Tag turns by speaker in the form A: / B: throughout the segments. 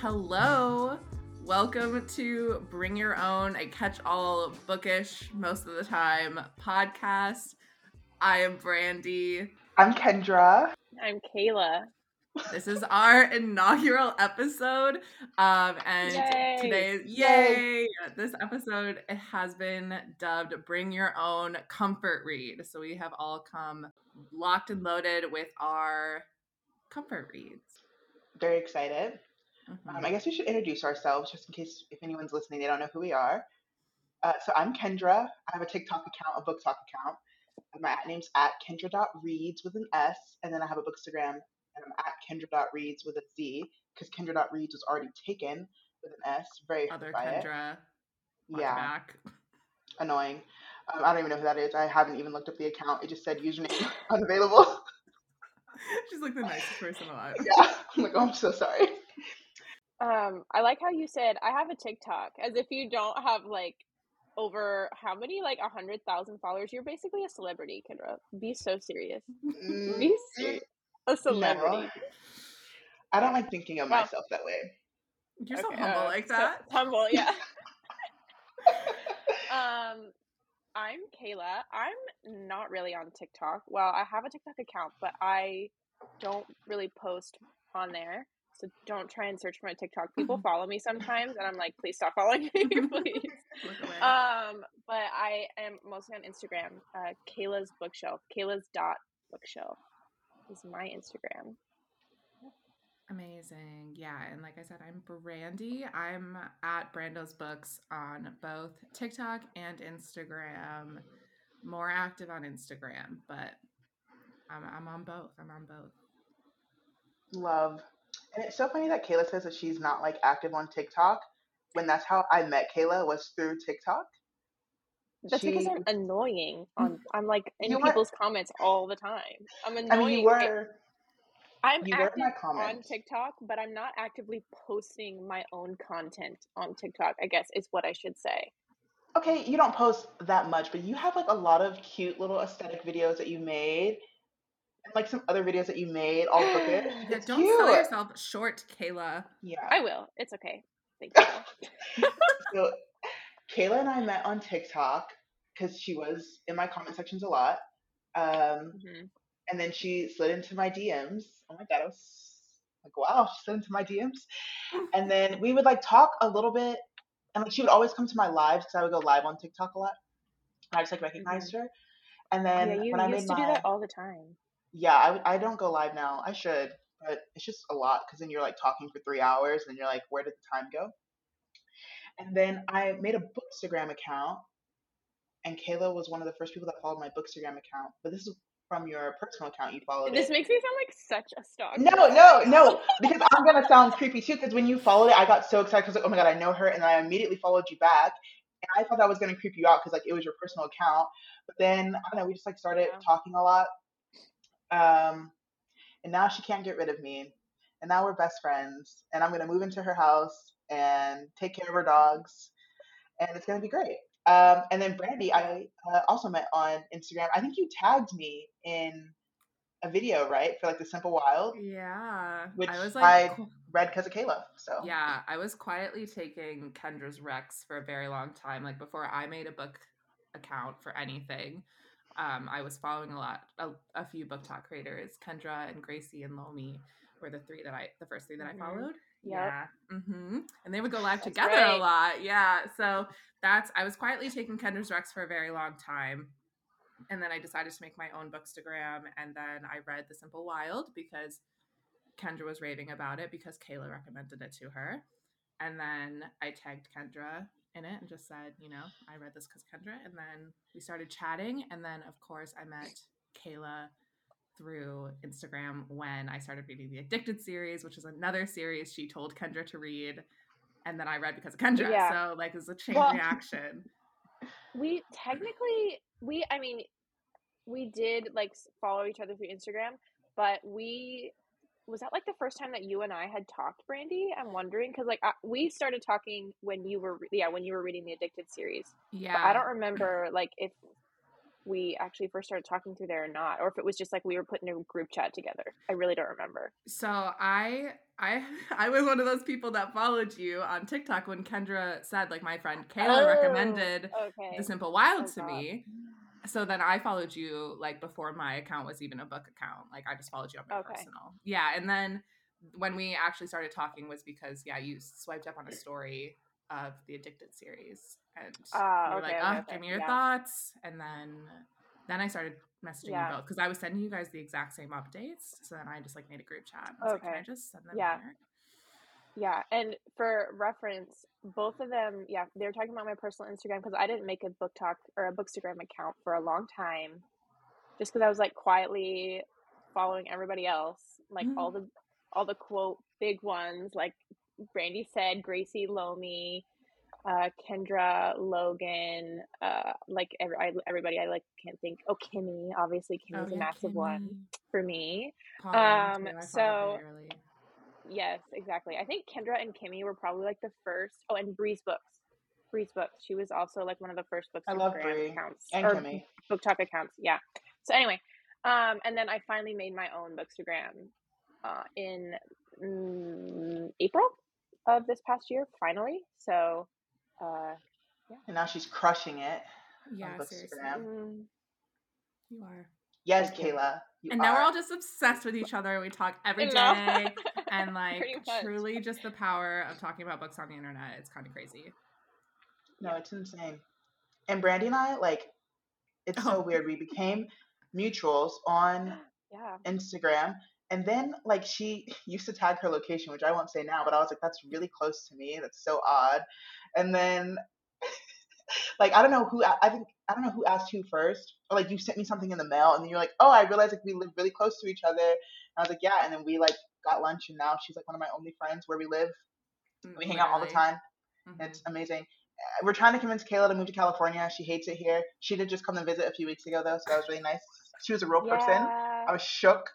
A: Hello. Welcome to Bring Your Own, a catch all bookish most of the time podcast. I am Brandy.
B: I'm Kendra.
C: I'm Kayla.
A: This is our inaugural episode. Um, and
C: Yay.
A: today, yay! This episode it has been dubbed Bring Your Own Comfort Read. So we have all come locked and loaded with our comfort reads.
B: Very excited.
A: Mhm.
B: Um, I guess we should introduce ourselves just in case if anyone's listening, they don't know who we are. Uh, so I'm Kendra. I have a TikTok account, a BookTok account. My at name's at kendra.reads with an S. And then I have a bookstagram and I'm at kendra.reads with a Z because kendra.reads was already taken with an S. Very hurt
A: Other
B: by.
A: Kendra. watch
B: Yeah,
A: Back.
B: annoying. Um, I don't even know who that is. I haven't even looked up the account. It just said username unavailable.
A: She's like the nicest person alive.
B: yeah. I'm like, oh, I'm so sorry.
C: Um, I like how you said I have a TikTok, as if you don't have like over how many like a hundred thousand followers. You're basically a celebrity, Kendra. Be so serious.
B: Mm,
C: Be serious. A celebrity.
B: No. I don't like thinking of
C: Well,
B: myself that way.
A: You're so humble
C: uh,
A: like
C: so-
A: that.
C: humble, yeah. um, I'm Kayla. I'm not really on TikTok. Well, I have a TikTok account, but I don't really post on there. So don't try and search for my TikTok. People follow me sometimes, and I'm like, please stop following me, please. Um, but I am mostly on Instagram. Uh, Kayla's Bookshelf. Kayla's dot bookshelf is my Instagram.
A: Amazing. Yeah. And like I said, I'm Brandy. I'm at Brando's Books on both TikTok and Instagram. More active on Instagram, but I'm, I'm on both. I'm on both.
B: Love. And it's so funny that Kayla says that she's not like active on TikTok when that's how I met Kayla was through TikTok.
C: That's because
B: She,
C: I'm annoying. On I'm like in people's comments all the time. I'm
B: I mean, you
C: annoying.
B: Were,
C: I'm
B: you were in my
C: active on. TikTok, but I'm not actively posting my own content on TikTok. I guess is what I should say.
B: Okay, you don't post that much, but you have like a lot of cute little aesthetic videos that you made and like some other videos that you made, all bookish.
A: Yeah,
B: It's
A: don't sell yourself short, Kayla.
B: Yeah.
C: I will. It's okay. Thank you.
B: So Kayla and I met on TikTok because she was in my comment sections a lot. Um,
C: hmm
B: and then she slid into my DMs. Oh my god, I was like, wow, she slid into my DMs. And then we would like talk a little bit, and like she would always come to my lives because I would go live on TikTok a lot. And I just like recognized her. And
C: Yeah,
B: then
C: you
B: when I made
C: used to
B: my
C: do that all the time.
B: Yeah, I, I don't go live now. I should, but it's just a lot because then you're like talking for three hours and you're like, where did the time go? And then I made a Bookstagram account, and Kayla was one of the first people that followed my Bookstagram account. But this is from your personal account. You followed
C: This
B: it.
C: makes me sound like such a stalker.
B: No, no, no, because I'm gonna sound creepy too. Because when you followed it, I got so excited because like, oh my god, I know her, and I immediately followed you back. And I thought that was gonna creep you out because like it was your personal account. But then I don't know, we just like started
C: Yeah.
B: talking a lot. Um, and now she can't get rid of me. And now we're best friends. And I'm gonna move into her house and take care of her dogs, and it's gonna be great. Um, and then Brandy, I uh, also met on Instagram. I think you tagged me in a video, right, for like the Simple Wild,
A: Yeah.
B: which
A: I was like, qu-
B: read because of Kayla. So
A: yeah, I was quietly taking Kendra's recs for a very long time. Like before I made a book account for anything, um, I was following a lot, a, a few BookTok creators. Kendra and Gracie and Lomi were the three that I, the first three that I
C: Mhm.
A: followed.
C: Yep.
A: Yeah. hmm And they would go live
C: That's
A: together a lot. Yeah. So that's, I was quietly taking Kendra's recs for a very long time. And then I decided to make my own bookstagram. And then I read The Simple Wild because Kendra was raving about it because Kayla recommended it to her. And then I tagged Kendra in it and just said, you know, I read this because Kendra. And then we started chatting. And then, of course, I met Kayla through Instagram when I started reading the Addicted series, which is another series she told Kendra to read. And then I read because of Kendra.
C: Yeah.
A: So, like, it was a chain
C: Well-
A: reaction.
C: We technically we I mean we did like follow each other through Instagram, but we was that like the first time that you and I had talked, Brandy? I'm wondering because like I, we started talking when you were re- yeah when you were reading the Addicted series.
A: Yeah.
C: I don't remember like if we actually first started talking through there or not, or if it was just like we were putting a group chat together. I really don't remember.
A: So I I I was one of those people that followed you on TikTok when Kendra said like my friend Kayla
C: Oh,
A: recommended
C: Okay.
A: The Simple Wild
C: Oh,
A: to
C: God.
A: me. So then I followed you like before my account was even a book account. Like I just followed you on my
C: Okay.
A: personal. Yeah, and then when we actually started talking was because yeah, you swiped up on a story of the Addicted series and
C: Ah,
A: you were
C: okay,
A: like, "Oh,
C: okay,
A: give me your
C: yeah.
A: thoughts." And then then I started messaging
C: Yeah.
A: you both because I was sending you guys the exact same updates. So then I just like made a group chat. I was like, "Can I
C: Okay.
A: just send them
C: Yeah.
A: here?"
C: Yeah, and for reference, both of them, yeah, they were talking about my personal Instagram because I didn't make a BookTok or a bookstagram account for a long time, just because I was like quietly following everybody else, like all the all the quote big ones, like Brandy said, Gracie Lomi, uh, Kendra Logan, uh, like every, I, everybody I like can't think. Oh, Kimmy, obviously Kimmy's
A: Oh,
C: a
A: yeah,
C: massive one for me. Um, so-. Yes, exactly. I think Kendra and Kimmy were probably like the first. Oh, and Bree's books. Bree's books. She was also like one of the first books.
B: I love Bree
C: accounts
B: and
C: or
B: Kimmy.
C: BookTok accounts. Yeah. So anyway, um, and then I finally made my own bookstagram uh, in mm, April of this past year. Finally. So, uh, yeah.
B: And now she's crushing it.
A: Yeah, seriously.
C: mm,
A: You are.
B: Yes, Kayla. You
A: and now we're all just obsessed with each other. And we talk every
C: no.
A: day, and like truly just the power of talking about books on the internet. It's kind of crazy.
B: No, it's insane. And Brandy and I, like, it's so
A: Oh.
B: weird. We became mutuals on
C: Yeah.
B: Instagram. And then, like, she used to tag her location, which I won't say now, but I was like, that's really close to me. That's so odd. And then, like, I don't know who, I think, I don't know who asked who first. Or, like, you sent me something in the mail, and then you're like, oh, I realized, like, we live really close to each other. And I was like, yeah. And then we, like, got lunch, and now she's, like, one of my only friends where we live. We hang out all the time.
A: Mhm.
B: It's amazing. Uh, We're trying to convince Kayla to move to California. She hates it here. She did just come to visit a few weeks ago, though, so that was really nice. She was a real person. I was shook.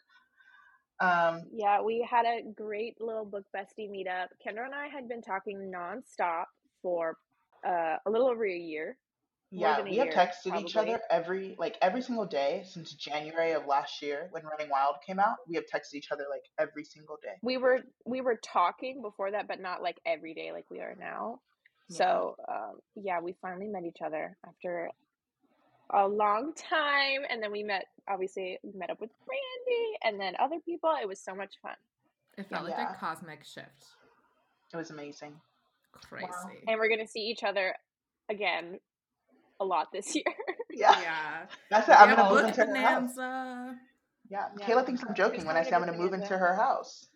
B: Um,
C: Yeah, we had a great little book bestie meetup. Kendra and I had been talking nonstop for uh, a little over a year. More
B: yeah, we have
C: year,
B: texted each other every like every single day since January of last year when Running Wild came out. We have texted each other like every single day.
C: We were we were talking before that, but not like every day like we are now.
B: Yeah.
C: So um, yeah, we finally met each other after a long time, and then we met. Obviously, we met up with Brandy, and then other people. It was so much fun,
A: It felt like a cosmic shift.
B: It was amazing.
A: Crazy.
C: and we're gonna see each other again a lot this year.
B: Yeah,
A: Yeah.
B: that's it. I'm gonna move
A: book
B: into her house. Yeah,
C: Yeah.
B: Kayla thinks I'm joking
C: It's
B: when I say I'm gonna move into her house.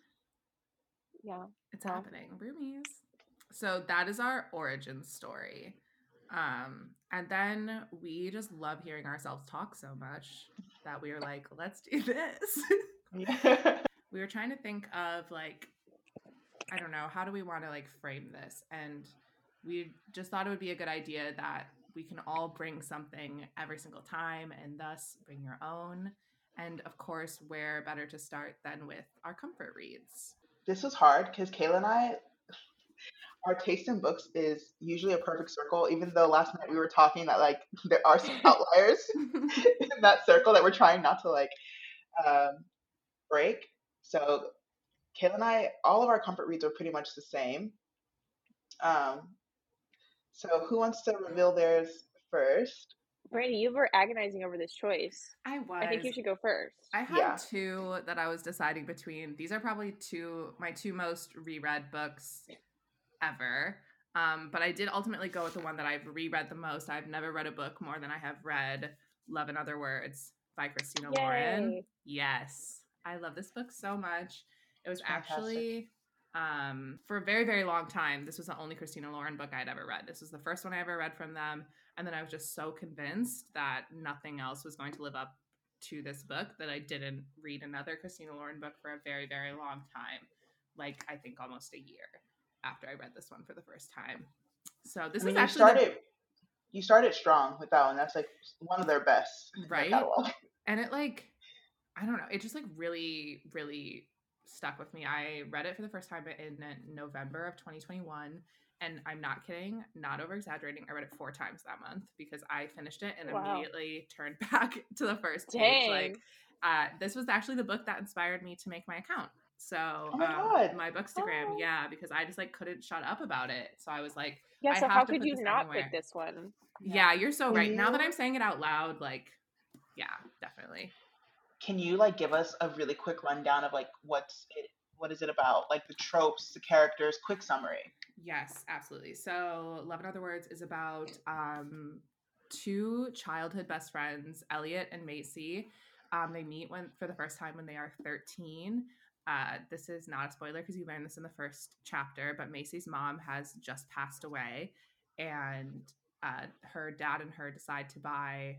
C: yeah.
A: It's
C: Well.
A: happening. Roomies. So that is our origin story. Um, and then we just love hearing ourselves talk so much that we were like, let's do this. We were trying to think of like i don't know how do we want to like frame this and we just thought it would be a good idea that we can all bring something every single time and thus bring your own and of course where better to start than with our comfort reads
B: this was hard because Kayla and I, our taste in books is usually a perfect circle. Even though last night we were talking that like there are some outliers in that circle that we're trying not to like um, break. So Kayla and I, all of our comfort reads are pretty much the same. Um, so who wants to reveal theirs first?
C: Brandy, you were agonizing over this choice.
A: i was
C: I think you should go first.
A: I had
B: Yeah.
A: two that I was deciding between. These are probably two my two most reread books ever. Um, but I did ultimately go with the one that I've reread the most. I've never read a book more than I have read Love in Other Words by Christina Lauren. Yes. I love this book so much. It was
B: fantastic.
A: actually um, for a very, very long time, this was the only Christina Lauren book I'd ever read. This was the first one I ever read from them. And then I was just so convinced that nothing else was going to live up to this book that I didn't read another Christina Lauren book for a very, very long time. Like, I think almost a year after I read this one for the first time. So this
B: I mean,
A: is
B: you
A: actually the-
B: you started strong with that one. That's like one of their best,
A: Right? and it like i don't know it just like really really stuck with me i read it for the first time in november of 2021 and I'm not kidding, not over exaggerating. I read it four times that month because I finished it and
C: Wow.
A: immediately turned back to the first
C: Dang.
A: page. Like, uh, this was actually the book that inspired me to make my account. So,
B: Oh my
A: um, my Bookstagram,
C: Oh.
A: yeah, because I just like couldn't shut up about it. So I was like,
C: Yeah, so how could you not
A: anywhere.
C: pick this one?
A: yeah, you're so right. Now that I'm saying it out loud, like, yeah, definitely.
B: Can you like give us a really quick rundown of like what's it what is it about? Like the tropes, the characters, quick summary.
A: Yes, absolutely. So, Love in Other Words is about um, two childhood best friends, Elliot and Macy. Um, they meet when for the first time when they are 13. Uh, this is not a spoiler because you learn this in the first chapter, but Macy's mom has just passed away, and uh, her dad and her decide to buy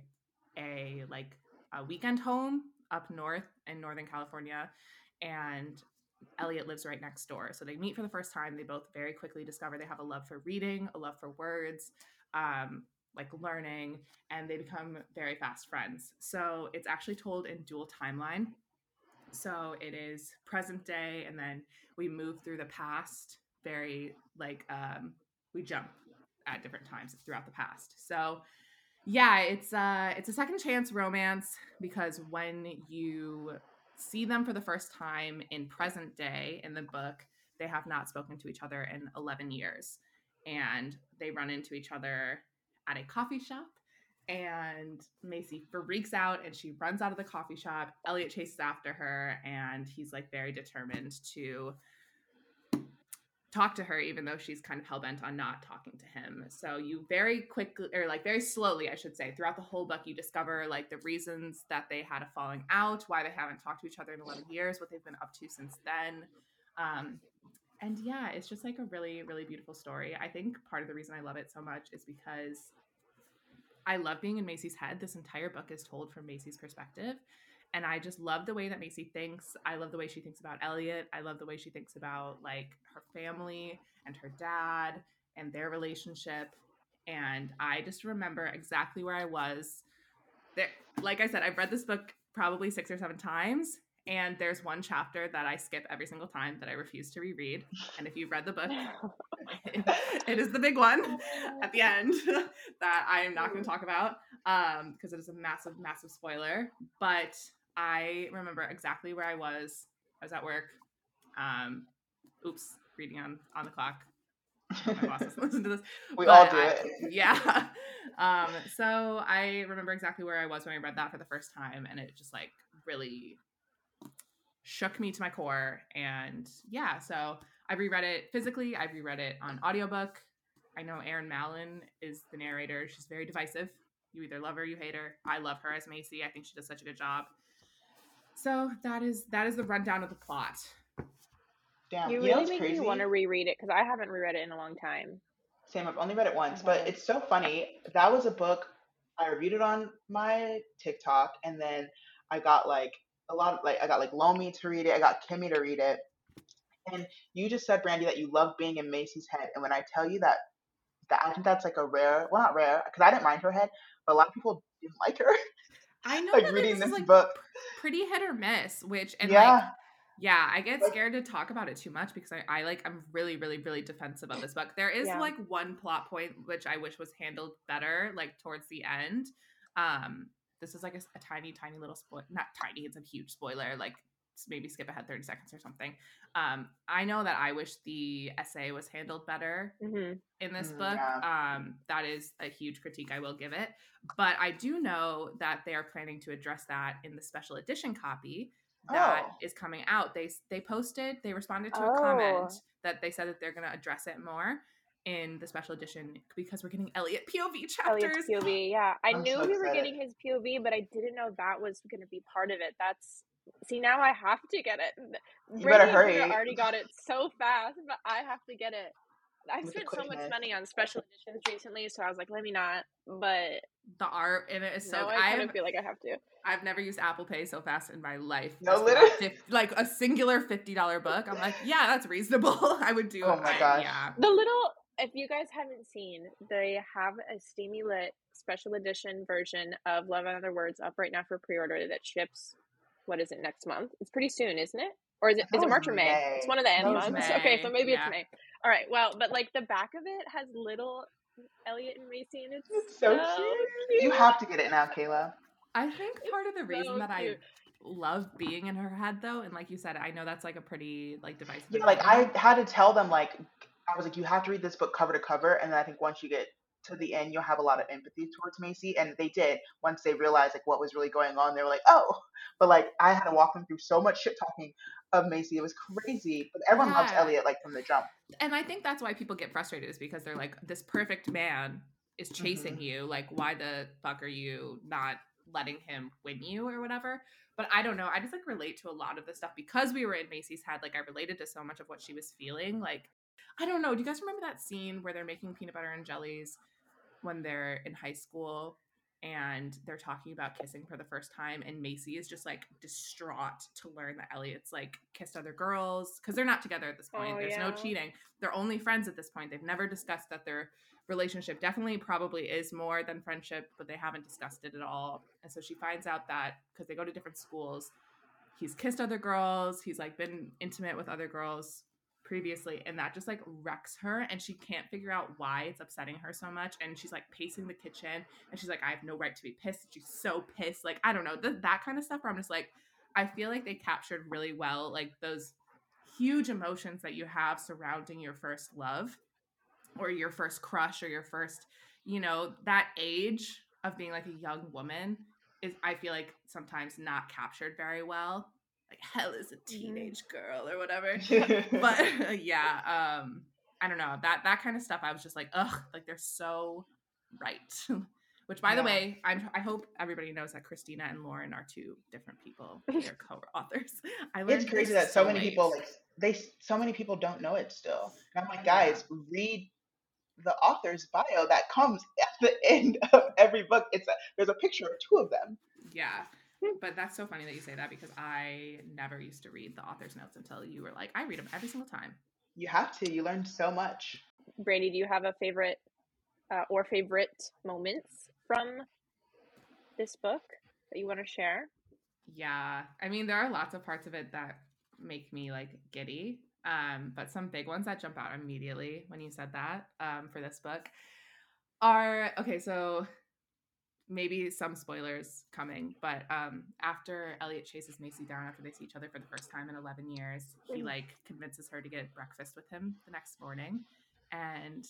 A: a like a weekend home up north in Northern California, and Elliot lives right next door. So they meet for the first time. They both very quickly discover they have a love for reading, a love for words, um, like learning, and they become very fast friends. So it's actually told in dual timeline. So it is present day, and then we move through the past. Very like um, we jump at different times throughout the past. So yeah, it's uh it's a second chance romance because when you see them for the first time in present day in the book, they have not spoken to each other in 11 years. And they run into each other at a coffee shop. And Macy freaks out and she runs out of the coffee shop. Elliot chases after her and he's like very determined to talk to her, even though she's kind of hell bent on not talking to him. So you very quickly, or like very slowly, I should say, throughout the whole book, you discover like the reasons that they had a falling out, why they haven't talked to each other in 11 years, what they've been up to since then. Um, and yeah, it's just like a really, really beautiful story. I think part of the reason I love it so much is because I love being in Macy's head. This entire book is told from Macy's perspective. And I just love the way that Macy thinks. I love the way she thinks about Elliot. I love the way she thinks about like her family and her dad and their relationship. And I just remember exactly where I was. There, like I said, I've read this book probably six or seven times. And there's one chapter that I skip every single time that I refuse to reread. And if you've read the book, it is the big one at the end that I am not going to talk about um because it is a massive massive spoiler but I remember exactly where I was I was at work um oops reading on on the clock my boss doesn't listen to this
B: we all do
A: I-
B: it.
A: yeah um so I remember exactly where I was when I read that for the first time and it just like really shook me to my core and yeah so I reread it physically I reread it on audiobook I know Erin Mallon is the narrator. She's very divisive. You either love her, or you hate her. I love her as Macy. I think she does such a good job. So that is that is the rundown of the plot.
B: Damn,
C: You
B: you
C: really
B: what's
C: make
B: crazy?
C: me want to reread it because I haven't reread it in a long time.
B: Sam, I've only read it once, but it's so funny. That was a book I reviewed it on my TikTok, and then I got like a lot of like I got like Lomi to read it, I got Kimmy to read it, and you just said, Brandy, that you love being in Macy's head, and when I tell you that, that I think that's like a rare, well, not rare, because I didn't mind her head, but a lot of people didn't like her,
A: I know
B: like
A: that
B: reading
A: this, is like
B: book.
A: pretty hit or miss, which and
B: yeah,
A: like yeah, I get scared to talk about it too much because I, I like I'm really, really, really defensive of this book. There is
C: Yeah.
A: like one plot point which I wish was handled better, like towards the end. Um, this is like a tiny, tiny little spoil not tiny, it's a huge spoiler, like maybe skip ahead 30 seconds or something. Um, I know that I wish the essay was handled better
C: hmm
A: in this
B: Mm,
A: book.
B: yeah.
A: Um, that is a huge critique I will give it. But I do know that they are planning to address that in the special edition copy that
B: Oh.
A: is coming out. They they posted, they responded to a
C: Oh.
A: comment that they said that they're going to address it more in the special edition because we're getting Elliot POV chapters.
C: Elliot's POV, yeah. I
B: I'm
C: knew
B: so
C: we were getting his POV, but I didn't know that was going to be part of it. That's see now I have to get it.
B: You
C: Brady
B: better
C: and Britta
B: hurry.
C: already got it so fast, but I have to get it. I
B: With the
C: spent so much money on special editions recently, so I was like, let me not. But
A: The art in it is so
C: now I
A: I
C: kind of feel like I have to.
A: I've never used Apple Pay so fast in my life.
B: No,
A: just for that
B: literally.
A: like a singular $50 book. I'm like, yeah, that's reasonable. I would do
B: Oh my
A: I-
B: gosh.
A: Yeah.
C: The little, if you guys haven't seen, they have a steamy lit special edition version of Love in Other Words up right now for pre order that ships. What is it next month? It's pretty soon, isn't it? Or is it
B: I
C: is
B: thought
C: it
B: it
C: March or May?
B: May.
C: It's one of the end months.
A: May,
C: Okay, so maybe
A: yeah.
C: it's May. All right. Well, but like the back of it has little Elliot and Macy, and it's,
B: It's so
C: so
B: cute. You have to get it now, Kayla.
A: I think part of the reason
C: so
A: that I love being in her head though, and like you said, I know that's like a pretty like divisive.
B: Yeah, like I had to tell them like I was like, you have to read this book cover to cover, and then I think once you get to the end, you'll have a lot of empathy towards Macy, and they did. Once they realized like what was really going on, they were like, oh. But like I had to walk them through so much shit talking of Macy, it was crazy. But everyone loves Elliot like from the jump.
A: and I think that's why people get frustrated is because they're like, this perfect man is chasing
B: Mm-hmm.
A: you. Like, why the fuck are you not letting him win you or whatever? But I don't know. I just like relate to a lot of the stuff because we were in Macy's head. Like, I related to so much of what she was feeling. Like, I don't know. Do you guys remember that scene where they're making peanut butter and jellies when they're in high school? And they're talking about kissing for the first time, and Macy is just like distraught to learn that Elliot's like kissed other girls because they're not together at this point.
C: Oh,
A: There's no cheating they're only friends at this point. They've never discussed that their relationship definitely probably is more than friendship, but they haven't discussed it at all. And so she finds out that because they go to different schools, he's kissed other girls, he's like been intimate with other girls previously, and that just like wrecks her and she can't figure out why it's upsetting her so much. And she's like pacing the kitchen and she's like, I have no right to be pissed. She's so pissed. Like, I don't know, th- that kind of stuff where I'm just like, I feel like they captured really well like those huge emotions that you have surrounding your first love or your first crush or your first, you know, that age of being like a young woman is I feel like sometimes not captured very well. Like hell is a teenage girl or whatever. But yeah, um I don't know. That that kind of stuff I was just like, ugh, like they're so right. Which by the way, I'm I hope everybody knows that Christina and Lauren are two different people. They're co-authors. I
B: it's crazy that so many people like they so many people don't know it still. And I'm like,
A: Yeah.
B: guys, read the author's bio that comes at the end of every book. It's a, there's a picture of two of them.
A: Yeah. But that's so funny that you say that because I never used to read the author's notes until you were like, I read them every single time.
B: You have to. You learn so much.
C: Brandy, do you have a favorite uh, or favorite moments from this book that you want to share?
A: Yeah. I mean, there are lots of parts of it that make me like giddy. Um, but some big ones that jump out immediately when you said that um, for this book are okay. So maybe some spoilers coming, but um, after Elliot chases Macy down after they see each other for the first time in 11 years, he
C: Mm.
A: like convinces her to get breakfast with him the next morning. And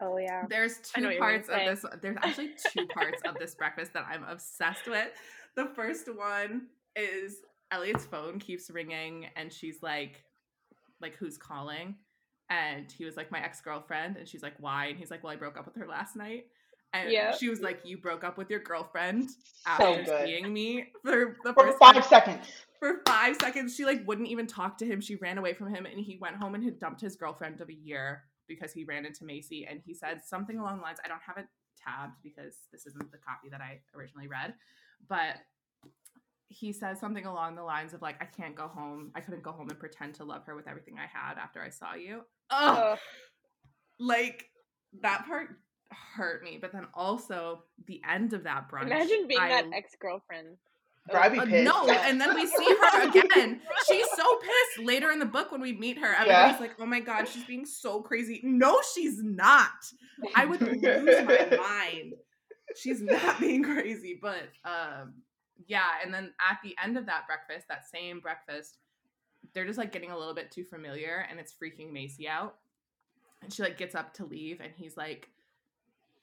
C: Oh yeah.
A: there's two
C: what you're gonna
A: parts of this. There's actually two parts of this breakfast that I'm obsessed with. The first one is Elliot's phone keeps ringing, and she's like, "Like who's calling?" And he was like, "My ex girlfriend," and she's like, "Why?" And he's like, "Well, I broke up with her last night." And
C: Yeah.
A: she was like, "You broke up with your girlfriend after
B: good.
A: seeing me for the
B: For
A: first
B: five
A: time
B: seconds.
A: for five seconds she like wouldn't even talk to him she ran away from him and he went home and had dumped his girlfriend of a year because he ran into macy and he said something along the lines i don't have it tabbed because this isn't the copy that i originally read but he says something along the lines of like i can't go home i couldn't go home and pretend to love her with everything i had after i saw you oh like that part hurt me but then also the end of that brunch
C: Imagine being
A: I
C: that ex girlfriend.
B: Bro, I'd be
A: uh,
B: pissed.
A: no, and then we see her again. She's so pissed later in the book when we meet her. Everybody's
B: Yeah.
A: like, "Oh my god, she's being so crazy." No, she's not. I would lose my mind. She's not being crazy, but um, yeah. And then at the end of that breakfast, that same breakfast, they're just like getting a little bit too familiar, and it's freaking Macy out. And she like gets up to leave, and he's like,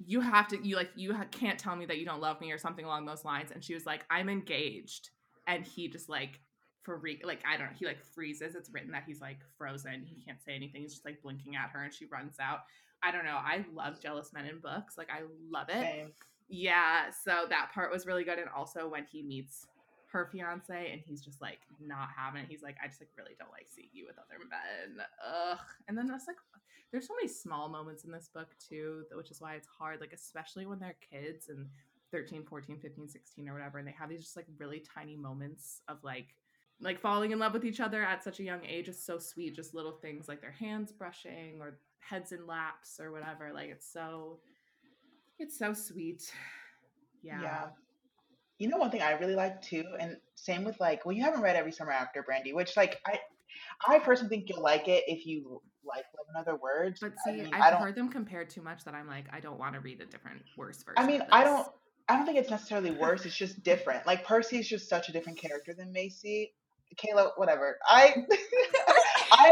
A: "You have to, you like, you ha- can't tell me that you don't love me or something along those lines." And she was like, "I'm engaged," and he just like freak like I don't know, he like freezes. It's written that he's like frozen. He can't say anything. He's just like blinking at her, and she runs out. I don't know. I love jealous men in books. Like I love it.
B: Same.
A: Yeah, so that part was really good. And also when he meets her fiance and he's just like not having it. He's like, I just like really don't like seeing you with other men. Ugh. And then it's like there's so many small moments in this book too, which is why it's hard, like especially when they're kids and 13, 14, 15, 16 or whatever, and they have these just like really tiny moments of like like falling in love with each other at such a young age is so sweet. Just little things like their hands brushing or heads in laps or whatever. Like it's so it's so sweet. Yeah.
B: Yeah. You know one thing I really like too, and same with like, well, you haven't read Every Summer After Brandy, which like I, I personally think you'll like it if you like Love in Other Words.
A: But see,
B: I mean,
A: I've
B: I don't.
A: heard them compared too much that I'm like, I don't want to read a different worse version.
B: I mean, I don't. I don't think it's necessarily worse. It's just different. Like Percy is just such a different character than Macy. Kayla, whatever. I, I,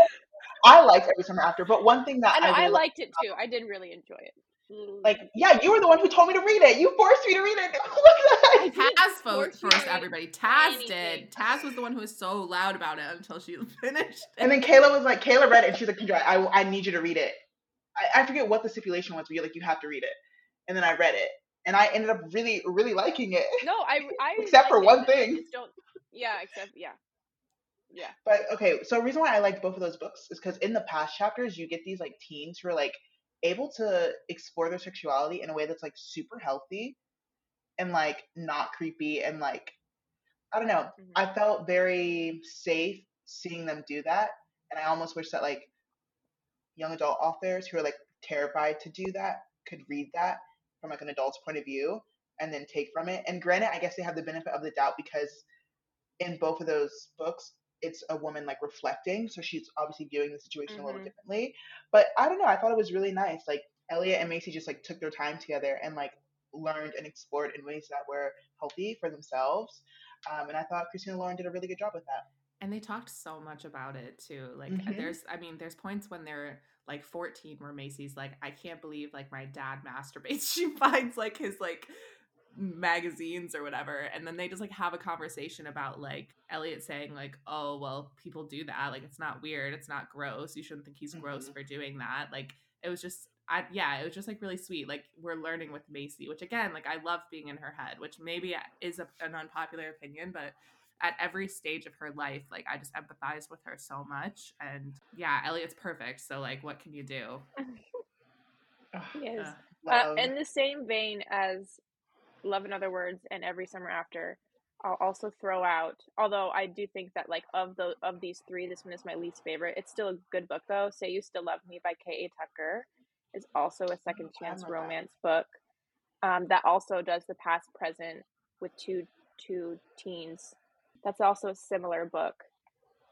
B: I liked Every Summer After. But one thing that
C: I know
B: I,
C: I liked it too. I did really enjoy it. Mm.
B: like, yeah, you were the one who told me to read it. You forced me to read it.
C: I
A: Taz fo-
C: force you
A: forced everybody. Taz did. Taz was the one who was so loud about it until she finished.
B: and then Kayla was like, Kayla read it, and she's like, Kendra, I, I need you to read it. I, I forget what the stipulation was, but you're like, you have to read it. And then I read it, and I ended up really, really liking it.
C: No, I I
B: Except for
C: liked it,
B: one
C: I
B: thing.
C: Just don't. Yeah, except yeah, yeah.
B: But okay, so the reason why I liked both of those books is because in the past chapters, you get these like teens who are like able to explore their sexuality in a way that's like super healthy and like not creepy and like I don't know.
C: Mhm.
B: I felt very safe seeing them do that, and I almost wish that like young adult authors who are like terrified to do that could read that from like an adult's point of view and then take from it. And granted, I guess they have the benefit of the doubt because in both of those books, it's a woman like reflecting, so she's obviously viewing the situation a little
C: Mhm.
B: differently. But I don't know, I thought it was really nice. Like Elliot and Macy just like took their time together and like learned and explored in ways that were healthy for themselves. Um, and I thought Christina Lauren did a really good job with that.
A: And they talked so much about it too. Like
B: Mhm.
A: there's I mean, there's points when they're like 14 where Macy's like, I can't believe like my dad masturbates. She finds like his like magazines or whatever. And then they just like have a conversation about like Elliot saying, like, oh well, people do that. Like it's not weird, it's not gross. You shouldn't think he's gross
B: Mhm.
A: for doing that. Like it was just I yeah, it was just like really sweet. Like we're learning with Macy, which again, like I love being in her head, which maybe is a, an unpopular opinion, but at every stage of her life, like I just empathize with her so much. And yeah, Elliot's perfect. So like, what can you do?
C: Yes.
A: Uh,
C: in the same vein as Love in Other Words and Every Summer After, I'll also throw out. Although I do think that like of the of these three, this one is my least favorite. It's still a good book though. Say You Still Love Me by K. A. Tucker is also a second chance
B: love that.
C: romance book um, that also does the past present with two two teens. That's also a similar book.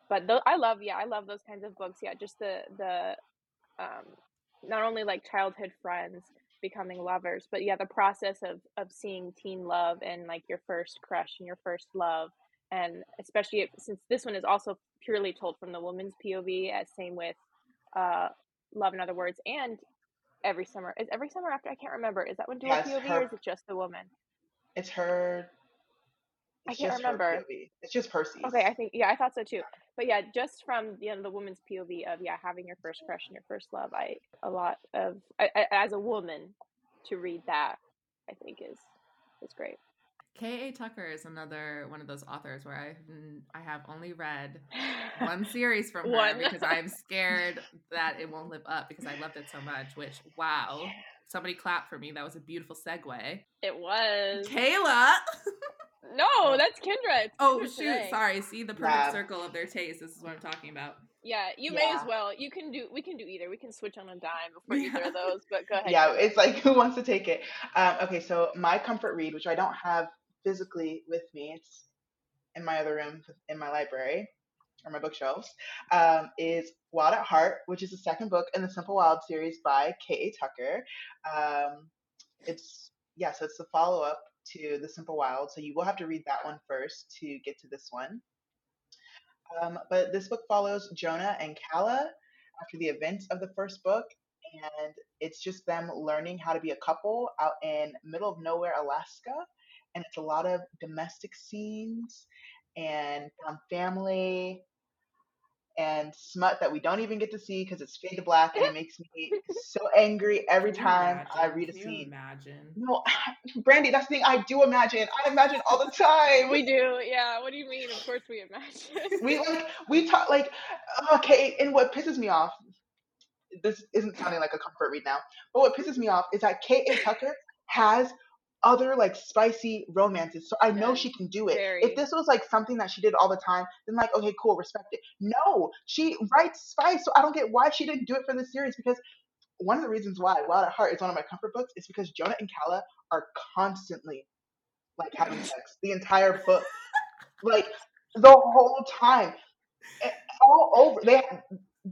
C: But though I love yeah I love those kinds of books. Yeah, just the the um, not only like childhood friends becoming lovers but yeah the process of of seeing teen love and like your first crush and your first love and especially if, since this one is also purely told from the woman's pov as same with uh love in other words and every summer. Is every summer after? I can't remember. Is that one dual
B: Yes,
C: pov
B: her-
C: or is it just the woman?
B: It's her.
C: I can't
B: just
C: remember.
B: It's just Percy's.
C: okay i think yeah i thought so too but yeah just from you know the woman's pov of yeah having your first crush and your first love i a lot of I, I, as a woman to read that i think is is great
A: K. A. Tucker is another one of those authors where I I have only read one series from her because I'm scared that it won't live up because I loved it so much. Which wow, somebody clap for me. That was a beautiful segue.
C: It was.
A: Kayla.
C: No, that's Kendra. It's
A: Oh
C: Kendra
A: shoot,
C: today.
A: sorry. See the perfect
B: Yeah.
A: circle of their taste. This is what I'm talking about.
C: Yeah, you may as well. You can do. We can do either. We can switch on a dime before either of those. But go ahead.
B: yeah, it's like who wants to take it? Um, okay, so my comfort read, which I don't have physically with me, it's in my other room in my library or my bookshelves, um, is Wild at Heart, which is the second book in the Simple Wild series by K.A. Tucker. Um, it's yeah, so it's the follow up to the Simple Wild, so you will have to read that one first to get to this one. Um, but this book follows Jonah and Calla after the events of the first book, and it's just them learning how to be a couple out in middle of nowhere Alaska, and it's a lot of domestic scenes and found family and smut that we don't even get to see because it's fade to black and it makes me so angry every
A: Can you
B: time I read a
A: Can you
B: scene.
A: Imagine.
B: No, Brandy, that's the thing I do imagine. I imagine all the time.
C: we do. Yeah. What do you mean? Of course we imagine.
B: we like we talk like okay and what pisses me off this isn't sounding like a comfort read now but what pisses me off is that Kate K.A. Tucker has other like spicy romances so i know
C: Yes,
B: she can do it
C: very.
B: if this was like something that she did all the time then like okay cool respect it no she writes spice so i don't get why she didn't do it for this series because one of the reasons why wild at heart is one of my comfort books is because jonah and calla are constantly like having sex the entire book like the whole time all over they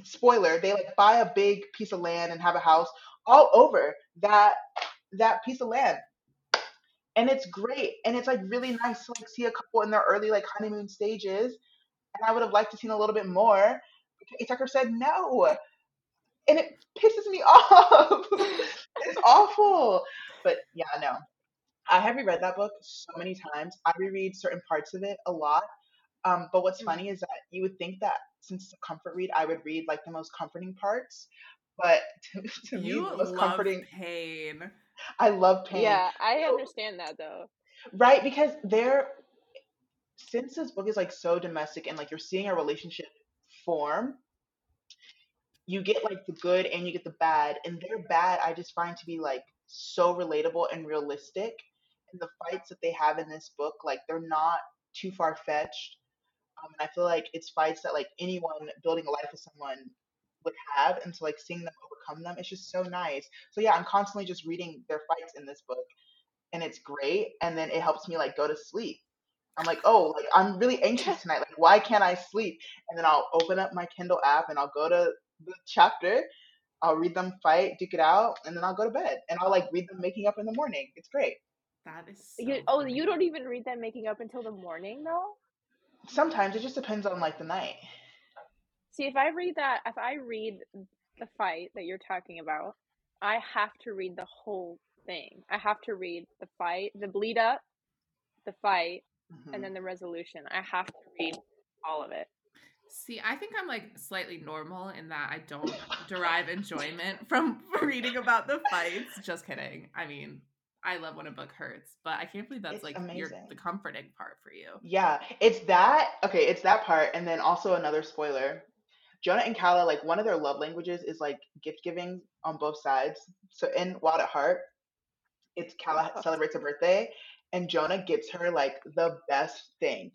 B: spoiler, they like buy a big piece of land and have a house all over that that piece of land. And it's great. And it's like really nice to like see a couple in their early like honeymoon stages. And I would have liked to seen a little bit more. Tucker said no. And it pisses me off. it's awful. But yeah, no. I have reread that book so many times. I reread certain parts of it a lot. Um, but what's
C: Mm.
B: funny is that you would think that since it's a comfort read, I would read like the most comforting parts. But to, to me, the most comforting,
A: pain.
B: I love pain.
C: Yeah, I understand that though.
B: Right, because they're since this book is like so domestic and like you're seeing a relationship form, you get like the good and you get the bad, and their bad I just find to be like so relatable and realistic. And the fights that they have in this book, like they're not too far fetched. Um, and I feel like it's fights that like anyone building a life with someone would have, and so like seeing them overcome them, it's just so nice. So yeah, I'm constantly just reading their fights in this book and it's great and then it helps me like go to sleep i'm like oh like i'm really anxious tonight like why can't i sleep and then i'll open up my kindle app and i'll go to the chapter i'll read them fight duke it out and then i'll go to bed and i'll like read them making up in the morning it's great
A: That is so oh,
C: You, oh,
A: funny.
C: you don't even read them making up until the morning though.
B: sometimes it just depends on like the night
C: See, if I read that, if I read the fight that you're talking about, I have to read the whole thing. I have to read the fight, the bleed up, the fight,
B: Mhm.
C: and then the resolution. I have to read all of it.
A: See, I think I'm like slightly normal in that I don't derive enjoyment from reading about the fights. Just kidding. I mean, I love when a book hurts, but I can't believe that's
B: It's
A: like your the comforting part for you.
B: Yeah, it's that. Okay, it's that part, and then also another spoiler. Jonah and Calla, like one of their love languages is like gift giving on both sides. So in Wild at Heart, it's Calla celebrates a birthday, and Jonah gives her like the best thing.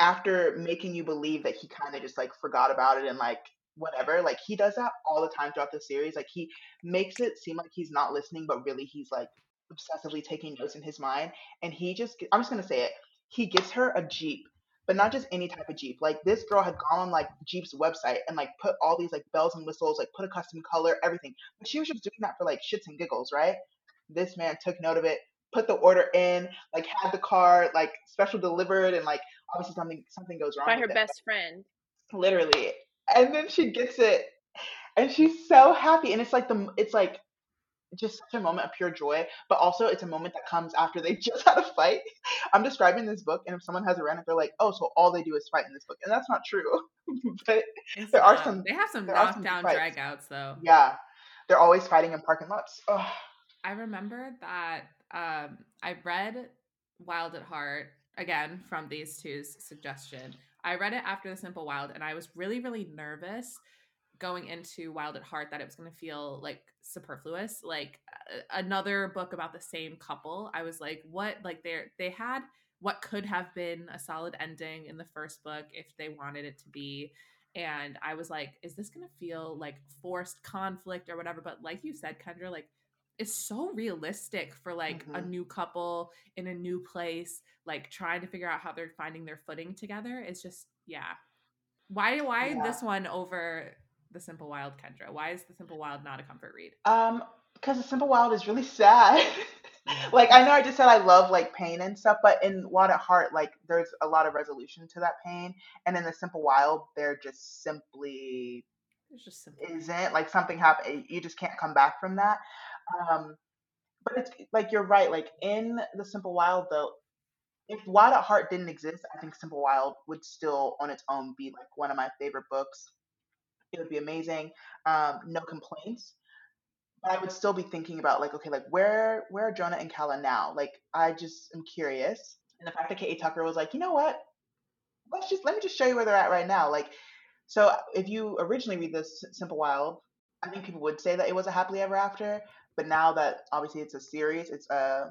B: After making you believe that he kind of just like forgot about it and like whatever, like he does that all the time throughout the series. Like he makes it seem like he's not listening, but really he's like obsessively taking notes in his mind. And he just, I'm just gonna say it, he gets her a Jeep but not just any type of Jeep. Like this girl had gone on like Jeep's website and like put all these like bells and whistles, like put a custom color, everything. But she was just doing that for like shits and giggles, right? This man took note of it, put the order in, like had the car like special delivered, and like obviously something something goes wrong
C: By her
B: it,
C: best friend.
B: literally. And then she gets it, and she's so happy, and it's like the it's like just such a moment of pure joy, but also it's a moment that comes after they just had a fight. I'm describing this book, and if someone has a rant, they're like, "Oh, so all they do is fight in this book," and that's not true. but
A: It's
B: There are
A: not.
B: some-
A: They have some
B: are
A: knockdown dragouts though.
B: yeah, they're always fighting in parking lots. Ugh.
A: I remember that um, I read Wild at Heart again from these two's suggestion. I read it after The Simple Wild, and I was really, really nervous going into Wild at Heart that it was going to feel like superfluous, like uh, another book about the same couple. I was like, what? Like they they had what could have been a solid ending in the first book if they wanted it to be. And I was like, is this going to feel like forced conflict or whatever? But like you said, Kendra, like it's so realistic for like a
B: Mhm.
A: new couple in a new place, like trying to figure out how they're finding their footing together. It's just, yeah. Why why
B: Yeah.
A: this one over the Simple Wild, Kendra? Why is the Simple Wild not a comfort read?
B: Um, because the Simple Wild is really sad. Like I know I just said I love like pain and stuff, but in Wild at Heart, like there's a lot of resolution to that pain, and in the Simple Wild, there just simply
A: It's just simple.
B: isn't like something happened you just can't come back from that um but it's like you're right like in the simple wild though if wild at heart didn't exist i think simple wild would still on its own be like one of my favorite books it would be amazing um no complaints but i would still be thinking about like okay like where where are jonah and calla now like i just am curious and the fact that K.A. tucker was like you know what let's just let me just show you where they're at right now like so if you originally read this Simple Wild, I think people would say that it was a happily ever after. But now that obviously it's a series, it's a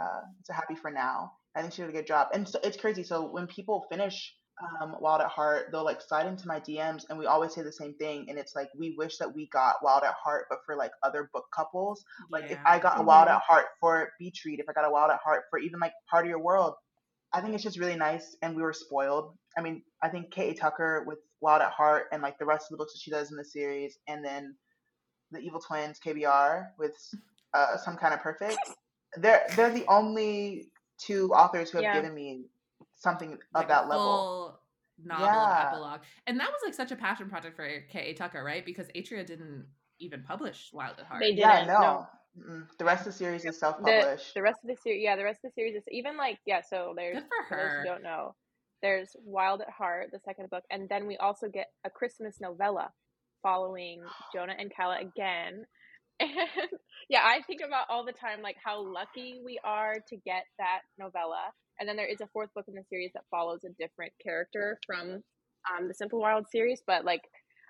B: uh, it's a happy for now. I think she did a good job, and so it's crazy. So when people finish um, Wild at Heart, they'll like slide into my DMs, and we always say the same thing, and it's like we wish that we got Wild at Heart, but for like other book couples. Like if I got a Wild at Heart for Beach Read, if I got a Wild at Heart for even like Part of Your World, I think it's just really nice, and we were spoiled. I mean, I think K.A. Tucker with Wild at Heart and like the rest of the books that she does in the series, and then the Evil Twins KBR with uh, Some Kind of Perfect. They're they're the only two authors who have
C: Yeah.
B: given me something of
A: Like a
B: that level.
A: full novel
B: Yeah.
A: epilogue. And that was like such a passion project for K.A. Tucker, right? Because Atria didn't even publish Wild at Heart.
C: They didn't,
B: no.
C: no.
B: Mm-mm. The rest of the series is self-published.
C: the rest of the series, yeah, the rest of the series is even like yeah. So there's
A: Good for
C: for those
A: her.
C: who don't know, there's Wild at Heart, the second book, and then we also get a Christmas novella following Jonah and Calla again. And yeah, I think about all the time like how lucky we are to get that novella. And then there is a fourth book in the series that follows a different character from um, the Simple Wild series. But like,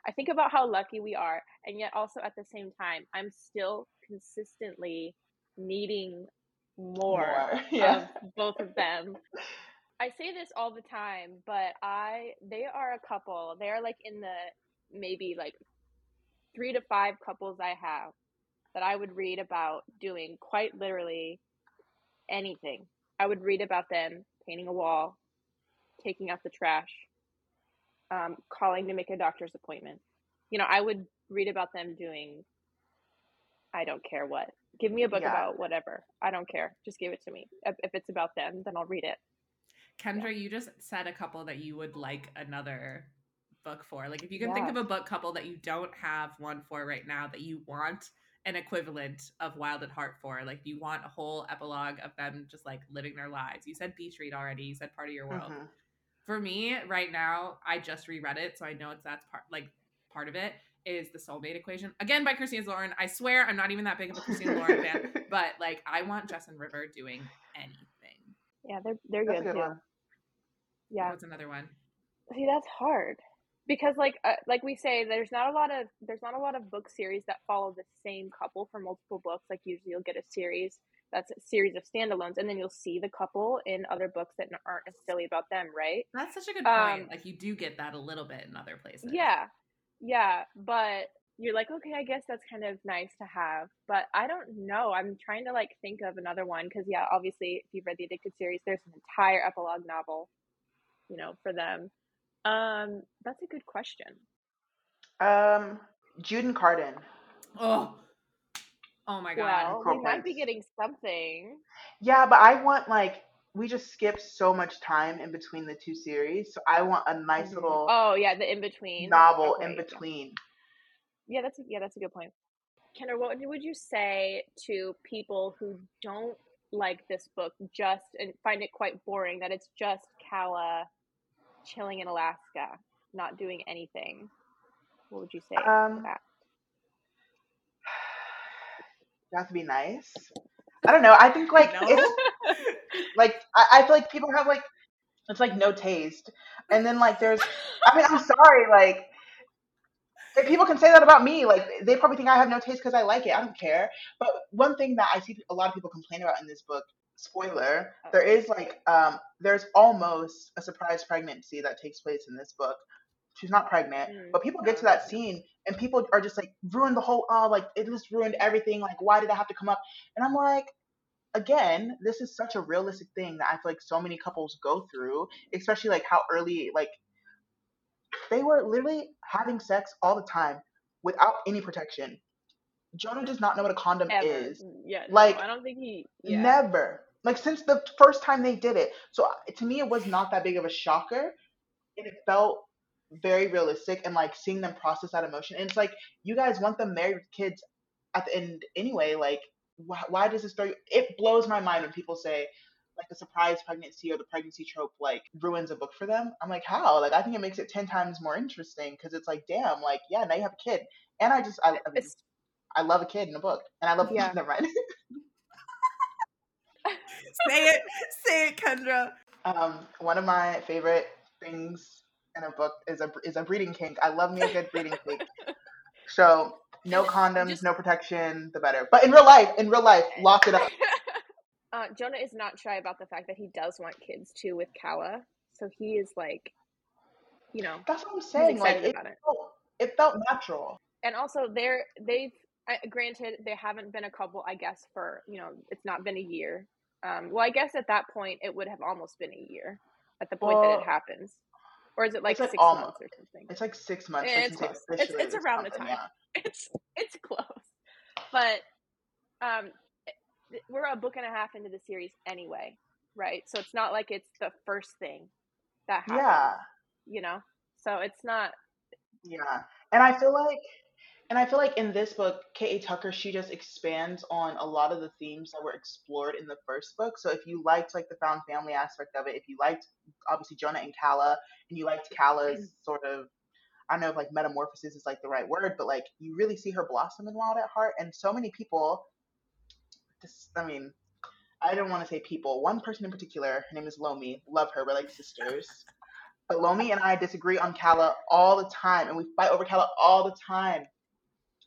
C: I think about how lucky we are, and yet also at the same time, I'm still consistently needing more,
B: More, yeah.
C: of both of them. I say this all the time, but I they are a couple. They are like in the maybe like three to five couples I have that I would read about doing quite literally anything. I would read about them painting a wall, taking out the trash, um, calling to make a doctor's appointment. You know, I would read about them doing I don't care what. Give me a book
B: Yeah.
C: about whatever. I don't care. Just give it to me. If, if it's about them, then I'll read it.
A: Kendra, you just said a couple that you would like another book for. Like, if you can think of a book couple that you don't have one for right now that you want an equivalent of Wild at Heart for, like, you want a whole epilogue of them just like living their lives. You said Beach Read already. You said Part of Your World.
B: Mhm.
A: For me, right now, I just reread it, so I know it's that's part like part of it is the soulmate equation again by Christina Lauren. I swear I'm not even that big of a Christina Lauren fan, but like I want Jess and River doing anything.
C: Yeah, they're they're
B: That's
C: good,
B: good
C: too.
B: one.
C: Yeah.
A: What's another one?
C: See, that's hard because like uh, like we say there's not a lot of there's not a lot of book series that follow the same couple for multiple books. Like usually you'll get a series that's a series of standalones and then you'll see the couple in other books that aren't necessarily about them, right?
A: That's such a good point.
C: Um,
A: like you do get that a little bit in other places.
C: Yeah. Yeah, but you're like, okay, I guess that's kind of nice to have, but I don't know. I'm trying to like think of another one because yeah, obviously if you've read the Addicted series, there's an entire epilogue novel, you know, for them. Um, that's a good question.
B: Um, Jude and Cardan.
A: Oh. Oh my god.
C: Well, we might be getting something.
B: Yeah, but I want like we just skipped so much time in between the two series, so I want a nice
C: Mhm.
B: little
C: Oh yeah, the in between
B: novel
C: Okay,
B: in between.
C: Yeah, that's a, yeah, that's a good point. Kendra, what would- would you say to people who don't like this book just and find it quite boring that it's just Calla chilling in Alaska, not doing anything? What would you say
B: Um,
C: that?
B: You have to be nice. I don't know. I think like
A: No.
B: it's like I, I feel like people have like it's like no taste, and then like there's. I mean, I'm sorry. Like if people can say that about me. Like they probably think I have no taste because I like it. I don't care. But one thing that I see a lot of people complain about in this book, spoiler, there is like um there's almost a surprise pregnancy that takes place in this book. She's not pregnant,
C: Mm.
B: but people get to that scene and people are just like ruined the whole. Oh, like it just ruined everything. Like why did I have to come up? And I'm like, again, this is such a realistic thing that I feel like so many couples go through, especially like how early like they were literally having sex all the time without any protection. Jonah does not know what a condom
C: Ever?
B: is.
C: Yeah, no,
B: Like,
C: I don't think he. Yeah.
B: Never. Like since the first time they did it. So uh, to me it was not that big of a shocker. And it felt very realistic and like seeing them process that emotion. And it's like you guys want them married with kids at the end anyway. Like why, why does this story it blows my mind when people say like the surprise pregnancy or the pregnancy trope like ruins a book for them. I'm like, how? Like I think it makes it ten times more interesting because it's like, damn, like yeah, now you have a kid, and I just I, I, mean, I love a kid in a book, and I love
C: Yeah.
B: never mind.
A: say it. Say it, Kendra.
B: Um, one of my favorite things in a book is a is a breeding kink. I love me a good breeding kink. So no condoms,
C: Just-
B: no protection, the better. But in real life, in real life, lock it up.
C: uh, Jonah is not shy about the fact that he does want kids too with Calla. So he is like, you know,
B: That's what I'm
C: he's
B: saying. Like it
C: about it.
B: felt, it felt natural.
C: and also they're they've uh, granted they haven't been a couple i guess for you know it's not been a year Um, well, I guess at that point it would have almost been a year at the point well, that it happens, or is it like, like six almost, months or something?
B: It's like six months.
C: it's close. It's, it's around the time. Yeah. It's it's close, but um, we're a book and a half into the series anyway, right? So it's not like it's the first thing that happens. Yeah. You know, so it's not.
B: Yeah, and I feel like and I feel like in this book, K.A. Tucker, she just expands on a lot of the themes that were explored in the first book. So if you liked like the found family aspect of it, if you liked obviously Jonah and Calla, and you liked Calla's mm. sort of I don't know if like metamorphosis is like the right word, but like you really see her blossom in Wild at Heart. And so many people just I mean, I don't want to say people. One person in particular, her name is Lomi. Love her. We're like sisters. But Lomi and I disagree on Calla all the time, and we fight over Calla all the time.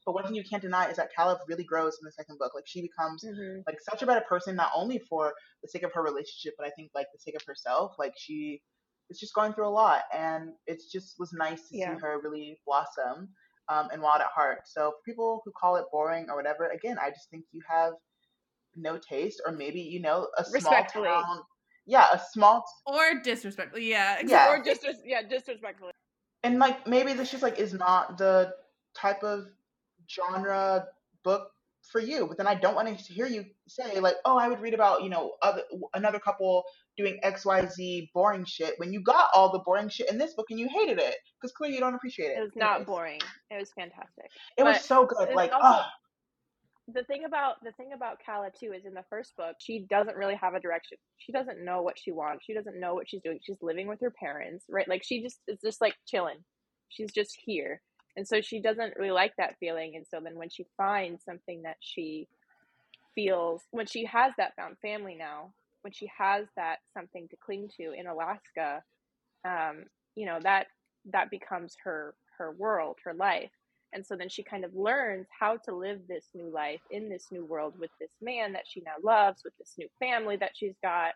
B: But one thing you can't deny is that Calla really grows in the second book. Like she becomes mm-hmm. like such a better person, not only for the sake of her relationship, but I think like the sake of herself. Like she is just going through a lot, and it just was nice to yeah. see her really blossom um, and wild at heart. So for people who call it boring or whatever, again, I just think you have no taste, or maybe you know a small town. Yeah, a small
A: t- or disrespectfully. Yeah,
C: yeah, or just yeah, disrespectfully.
B: And like maybe this just like is not the type of genre book for you but then i don't want to hear you say like oh i would read about you know other another couple doing xyz boring shit when you got all the boring shit in this book and you hated it because clearly you don't appreciate it.
C: It was not boring. It was fantastic.
B: It but was so good like also, oh.
C: the thing about the thing about Calla too is in the first book she doesn't really have a direction. She doesn't know what she wants. She doesn't know what she's doing. She's living with her parents right? Like she just is just like chilling. She's just here and so she doesn't really like that feeling. And so then when she finds something that she feels when she has that found family now when she has that something to cling to in alaska um, you know that that becomes her her world her life. And so then she kind of learns how to live this new life in this new world with this man that she now loves with this new family that she's got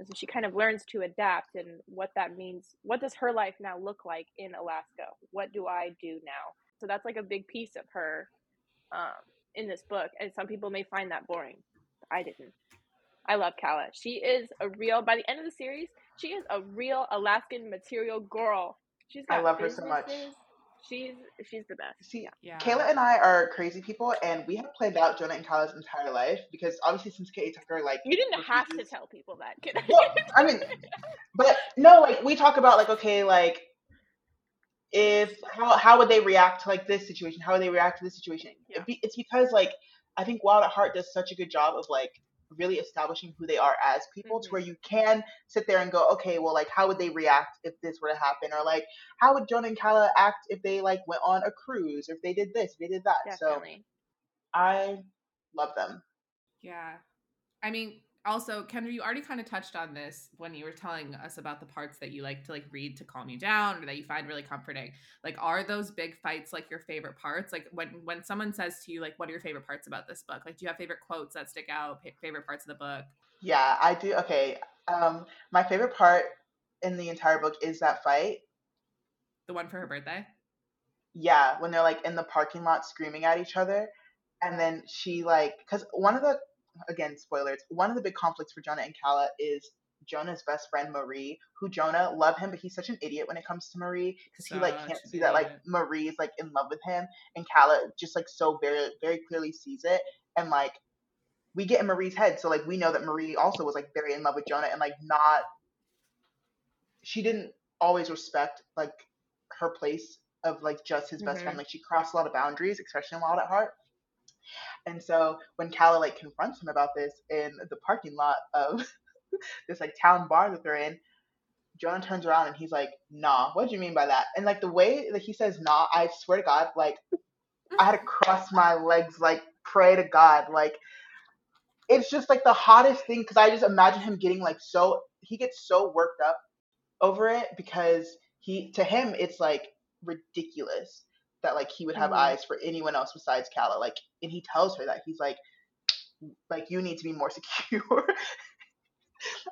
C: and so she kind of learns to adapt and what that means. What does her life now look like in Alaska? What do I do now? So that's like a big piece of her um, in this book. And some people may find that boring. I didn't. I love calla She is a real, by the end of the series, she is a real Alaskan material girl. She's got I love her so much she's she's the best.
B: See, yeah. Kayla and I are crazy people, and we have planned out Jonah and Calla's entire life because obviously since K.A. Tucker, like
C: you didn't have to tell people that.
B: well, I mean, but no, like we talk about like okay, like if how how would they react to like this situation? How would they react to this situation? Yeah. It's because like I think Wild at Heart does such a good job of like really establishing who they are as people mm-hmm. to where you can sit there and go, okay, well, like, how would they react if this were to happen? Or like, how would Jonah and Calla act if they like went on a cruise or if they did this, if they did that? Definitely. So I love them.
A: Yeah. I mean, also kendra you already kind of touched on this when you were telling us about the parts that you like to like read to calm you down or that you find really comforting. Like are those big fights like your favorite parts? Like when when someone says to you like what are your favorite parts about this book? Like do you have favorite quotes that stick out favorite parts of the book?
B: Yeah i do okay um my favorite part in the entire book is that fight.
A: The one for her birthday?
B: Yeah when they're like in the parking lot screaming at each other and then she like because one of the again, spoilers. One of the big conflicts for Jonah and Calla is Jonah's best friend Marie, who Jonah love him, but he's such an idiot when it comes to Marie because he like can't see that like Marie is like in love with him, and Calla just like so very very clearly sees it, and like we get in Marie's head, so like we know that Marie also was like very in love with Jonah, and like not she didn't always respect like her place of like just his best mm-hmm. friend. Like she crossed a lot of boundaries, especially in Wild at Heart. And so when Calla like confronts him about this in the parking lot of this like town bar that they're in, Jonah turns around and he's like, "Nah, what do you mean by that?" And like the way that he says "nah," I swear to God, like I had to cross my legs, like pray to God, like it's just like the hottest thing because I just imagine him getting like so he gets so worked up over it because he to him it's like ridiculous that like he would have mm-hmm. eyes for anyone else besides Calla. Like, and he tells her that he's like, like you need to be more secure.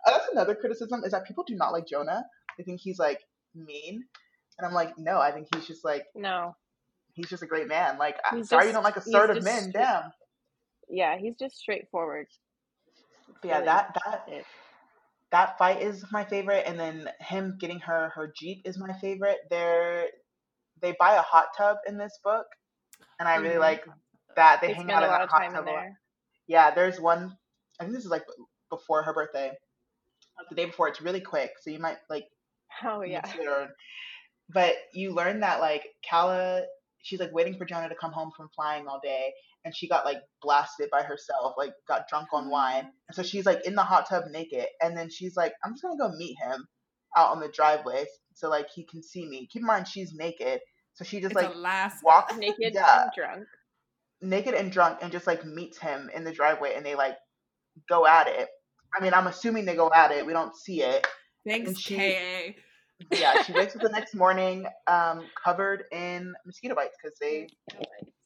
B: That's another criticism is that people do not like Jonah. They think he's like mean, and I'm like, no, I think he's just like
C: no,
B: he's just a great man. Like, he's sorry just, you don't like assertive men. Damn.
C: Yeah, he's just straightforward.
B: But yeah,
C: really
B: that that
C: it.
B: that fight is my favorite, and then him getting her her jeep is my favorite. They're they buy a hot tub in this book, and I really
C: Mhm.
B: like that. They,
C: They
B: hang out
C: a
B: in
C: of
B: hot tub.
C: there.
B: Yeah, there's one. I think this is like before her birthday, like the day before. It's really quick, so you might like
C: Oh yeah.
B: or. But you learn that like Calla, she's like waiting for Jonah to come home from flying all day, and she got like blasted by herself, like got drunk on wine, and so she's like in the hot tub naked, and then she's like, I'm just gonna go meet him out on the driveway, so like he can see me. Keep in mind she's naked, so she just
A: It's
B: like
A: Alaska.
B: walks
C: Naked
B: Yeah.
C: and drunk.
B: naked and drunk and just like meets him in the driveway and they like go at it. I mean, I'm assuming they go at it. We don't see it.
A: Thanks,
B: and she-
A: K.A.
B: Yeah, she wakes up the next morning um, covered in mosquito bites because they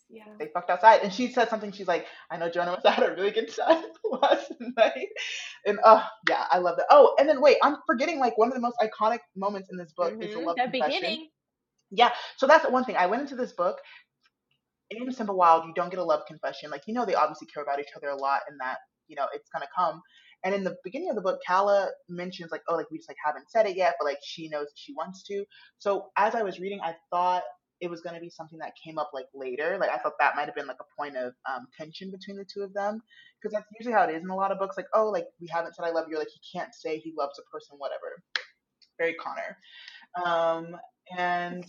C: Yeah.
B: they fucked outside. And she said something. She's like, "I know Jonah was had a really good time last night." And oh yeah, I love that. Oh, and then wait, I'm forgetting like one of the most iconic moments in this book is the
C: Mhm.
B: love
C: The
B: confession.
C: beginning.
B: Yeah, so that's one thing. I went into this book. In Simple Wild, you don't get a love confession. Like you know, they obviously care about each other a lot, and that you know it's gonna come. And in the beginning of the book, Calla mentions like, oh, like we just like haven't said it yet, but like she knows she wants to. So as I was reading, I thought it was gonna be something that came up like later. Like I thought that might have been like a point of um, tension between the two of them, because that's usually how it is in a lot of books. Like, oh, like we haven't said I love you. Or, like he can't say he loves a person, whatever. Very Connor. Um, and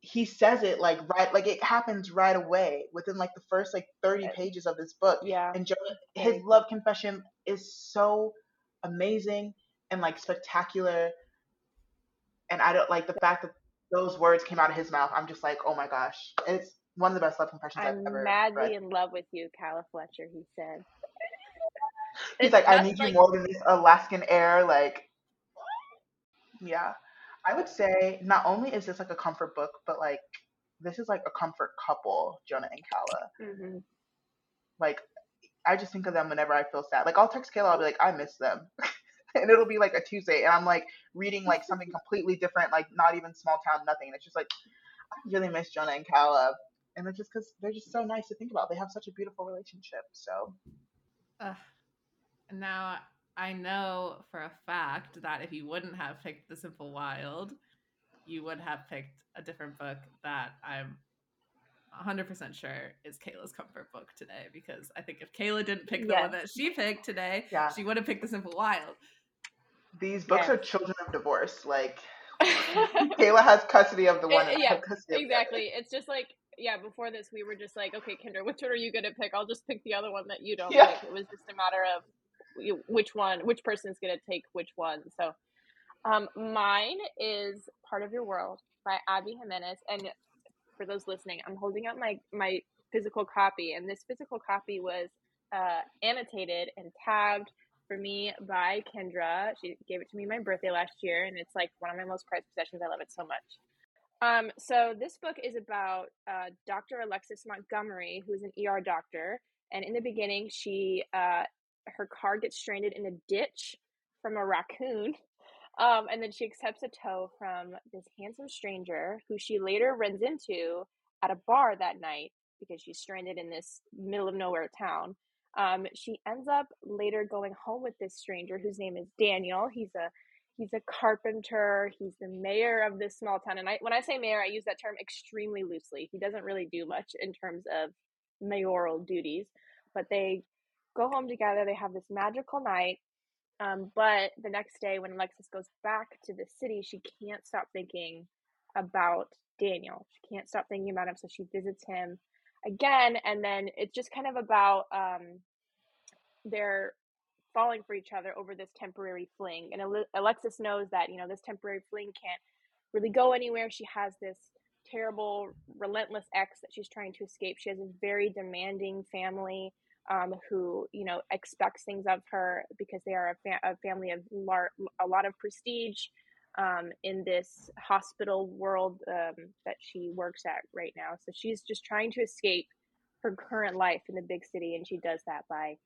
B: he says it like right like it happens right away within like the first like 30 pages of this book.
C: Yeah.
B: and
C: Very
B: his love confession is so amazing and like spectacular. And i don't like the fact that those words came out of his mouth i'm just like oh my gosh. It's one of the best love confessions
C: I'm
B: i've ever
C: madly
B: read.
C: in love with you, Calla Fletcher, he said.
B: he's
C: It's
B: like i need you more than this alaskan air like yeah i would say not only is this like a comfort book but like this is like a comfort couple jonah and calla
C: Mhm.
B: like I just think of them whenever I feel sad. Like I'll text Kayla, I'll be like, I miss them. and it'll be like a Tuesday and I'm like reading like something completely different, like not even small town, nothing. And it's just like I really miss Jonah and Calla. And it's just because they're just so nice to think about. They have such a beautiful relationship. So
A: Ugh. Now I know for a fact that if you wouldn't have picked The Simple Wild, you would have picked a different book that I'm 100% sure is Kayla's comfort book today because I think if Kayla didn't pick the one that she picked today,
B: Yeah.
A: she would have picked The Simple Wild.
B: these books
C: Yes.
B: are children of divorce. Like Kayla has custody of the one and I
C: yeah,
B: have custody of the
C: exactly. It's just like yeah. Before this, we were just like, okay, Kendra, which one are you gonna pick? I'll just pick the other one that you don't
B: Yeah.
C: pick. It was just a matter of you- which one, which person is gonna take which one. So, um, mine is "Part of Your World" by Abby Jimenez, and for those listening, I'm holding up my my physical copy, and this physical copy was uh, annotated and tabbed for me by Kendra. She gave it to me my birthday last year, and it's like one of my most prized possessions. I love it so much. Um, so this book is about uh, Dr. Alexis Montgomery, who's an ER doctor, and in the beginning, she uh, her car gets stranded in a ditch from a raccoon, um, and then she accepts a tow from this handsome stranger who she later runs into at a bar that night because she's stranded in this middle of nowhere town. Um, she ends up later going home with this stranger whose name is Daniel. He's a he's a carpenter. He's the mayor of this small town. And I when I say mayor, I use that term extremely loosely. He doesn't really do much in terms of mayoral duties, but they go home together. They have this magical night. Um, but the next day, when Alexis goes back to the city, she can't stop thinking about Daniel. She can't stop thinking about him, so she visits him again, and then it's just kind of about um, they're falling for each other over this temporary fling. And Ale- Alexis knows that you know this temporary fling can't really go anywhere. She has this terrible, relentless ex that she's trying to escape. She has a very demanding family um, who you know expects things of her because they are a, fa- a family of lar- a lot of prestige um, in this hospital world um, that she works at right now. So she's just trying to escape her current life in the big city, and she does that by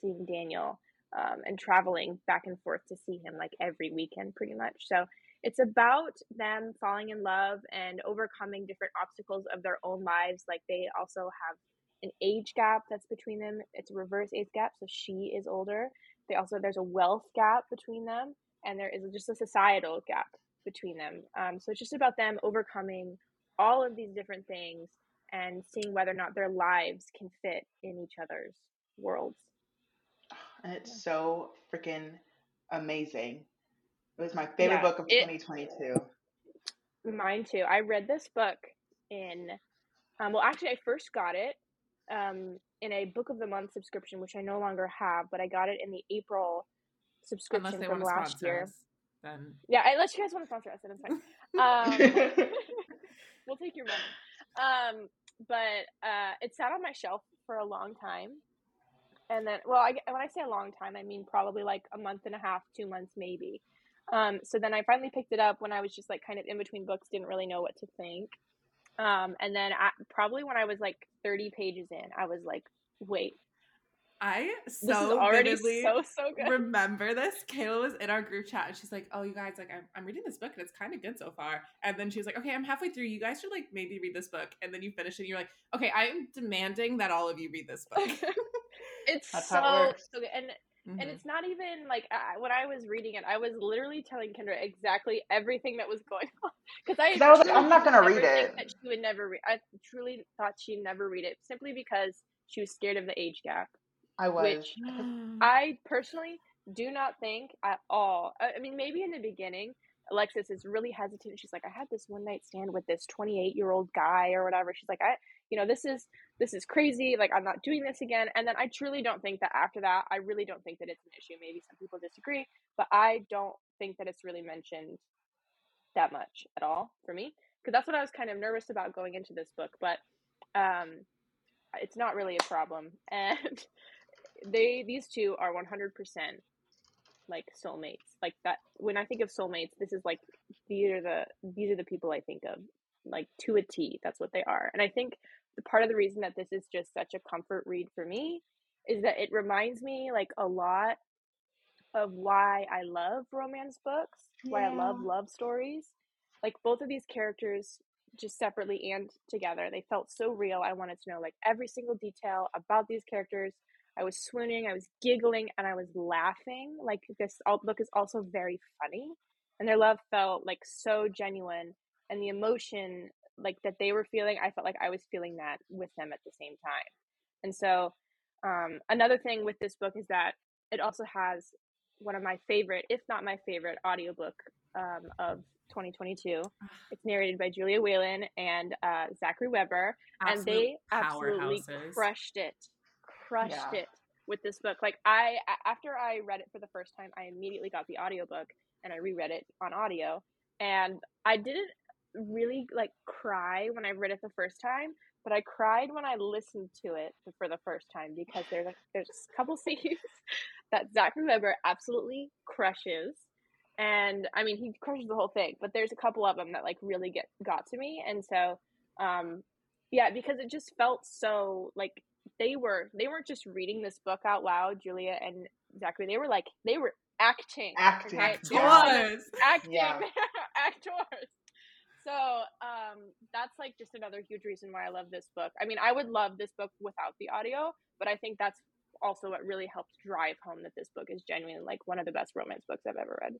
C: seeing Daniel um, and traveling back and forth to see him like every weekend, pretty much. So it's about them falling in love and overcoming different obstacles of their own lives. Like they also have an age gap that's between them. It's a reverse age gap, so she is older. They also there's a wealth gap between them and there is just a societal gap between them. Um, so it's just about them overcoming all of these different things and seeing whether or not their lives can fit in each other's worlds.
B: And it's so freaking amazing. It was my favorite
C: yeah
B: book of
C: it
B: 2022
C: mine too. I read this book in um, well actually i first got it um, in a book of the month subscription which i no longer have but i got it in the april subscription from last year.
A: us, then
C: yeah unless you guys want to sponsor us then it's fine. Um, we'll take your money. Um, but uh, it sat on my shelf for a long time. And then well I, when i say a long time i mean probably like a month and a half two months maybe. Um, so then i finally picked it up when i was just like kind of in between books didn't really know what to think um, and then I, probably when i was like 30 pages in i was like wait
A: I so
C: already so so good
A: remember this. Kayla was in our group chat and she's like, "Oh, you guys, like, I'm, I'm reading this book and it's kind of good so far." And then she was like, "Okay, I'm halfway through. You guys should like maybe read this book." And then you finish it. and You're like, "Okay, I am demanding that all of you read this book."
C: it's
B: That's
C: so
B: it
C: so good and and
A: Mhm.
C: it's not even like I, when I was reading it, I was literally telling Kendra exactly everything that was going on because I,
B: 'Cause I was like, I'm not gonna read it.
C: That she would never read. I truly thought she'd never read it simply because she was scared of the age gap,
B: I was.
C: which I personally do not think at all. I I mean, maybe in the beginning, Alexis is really hesitant. She's like, I had this one night stand with this 28 year old guy or whatever. She's like, I, you know, this is this is crazy. Like, I'm not doing this again. And then I truly don't think that after that, I really don't think that it's an issue. Maybe some people disagree, but I don't think that it's really mentioned that much at all for me because that's what I was kind of nervous about going into this book. But um, it's not really a problem, and they these two are 100% like soulmates like that when i think of soulmates this is like these are the these are the people i think of like to a t that's what they are and i think part of the reason that this is just such a comfort read for me is that it reminds me like a lot of why i love romance books why i love love stories like both of these characters just separately and together they felt so real i wanted to know like every single detail about these characters I was swooning, I was giggling, and I was laughing. Like this book is also very funny, and their love felt like so genuine, and the emotion like that they were feeling, I felt like I was feeling that with them at the same time. And so, um, another thing with this book is that it also has one of my favorite, if not my favorite, audiobook um, of 2022. It's narrated by Julia Whelan and uh, Zachary Webber, and they absolutely crushed it crushed
B: Yeah.
C: it with this book like i after i read it for the first time i immediately got the audiobook and i reread it on audio and i didn't really like cry when i read it the first time but i cried when i listened to it for the first time because there's a, there's a couple scenes that zachary webber absolutely crushes and i mean he crushes the whole thing but there's a couple of them that like really get got to me and so um yeah because it just felt so like they were they weren't just reading this book out loud julia and zachary they were like they were acting
B: Acting.
C: okay? They were
A: Yours.
C: acting
B: Yeah.
C: actors so um that's like just another huge reason why i love this book i mean i would love this book without the audio but i think that's also what really helped drive home that this book is genuinely like one of the best romance books i've ever read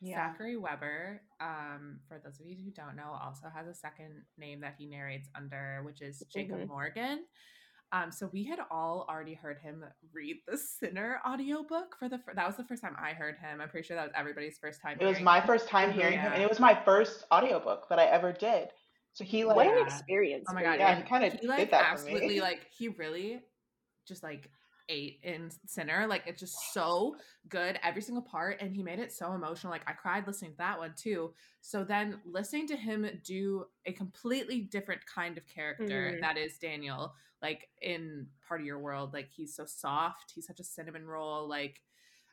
B: Yeah.
A: Zachary Webber, um, for those of you who don't know, also has a second name that he narrates under, which is Jacob
C: Mhm.
A: Morgan. Um, so we had all already heard him read the Sinner audiobook for the fir- that was the first time I heard him. I'm pretty sure that was everybody's first time.
B: It was my
A: him.
B: first time hearing him, and it was my first audiobook that I ever did. So he like,
C: what an
A: Yeah.
C: experience
A: Oh my
C: for
A: god!
C: you.
B: Yeah,
A: and
B: he kinda
A: he
B: did
A: like
B: that for me.
A: absolutely like he really just like ate in Sinner. Like it's just so good every single part, and he made it so emotional. Like I cried listening to that one too. So then listening to him do a completely different kind of character
C: Mhm.
A: that is Daniel. Like in Part of Your World, like he's so soft. He's such a cinnamon roll. Like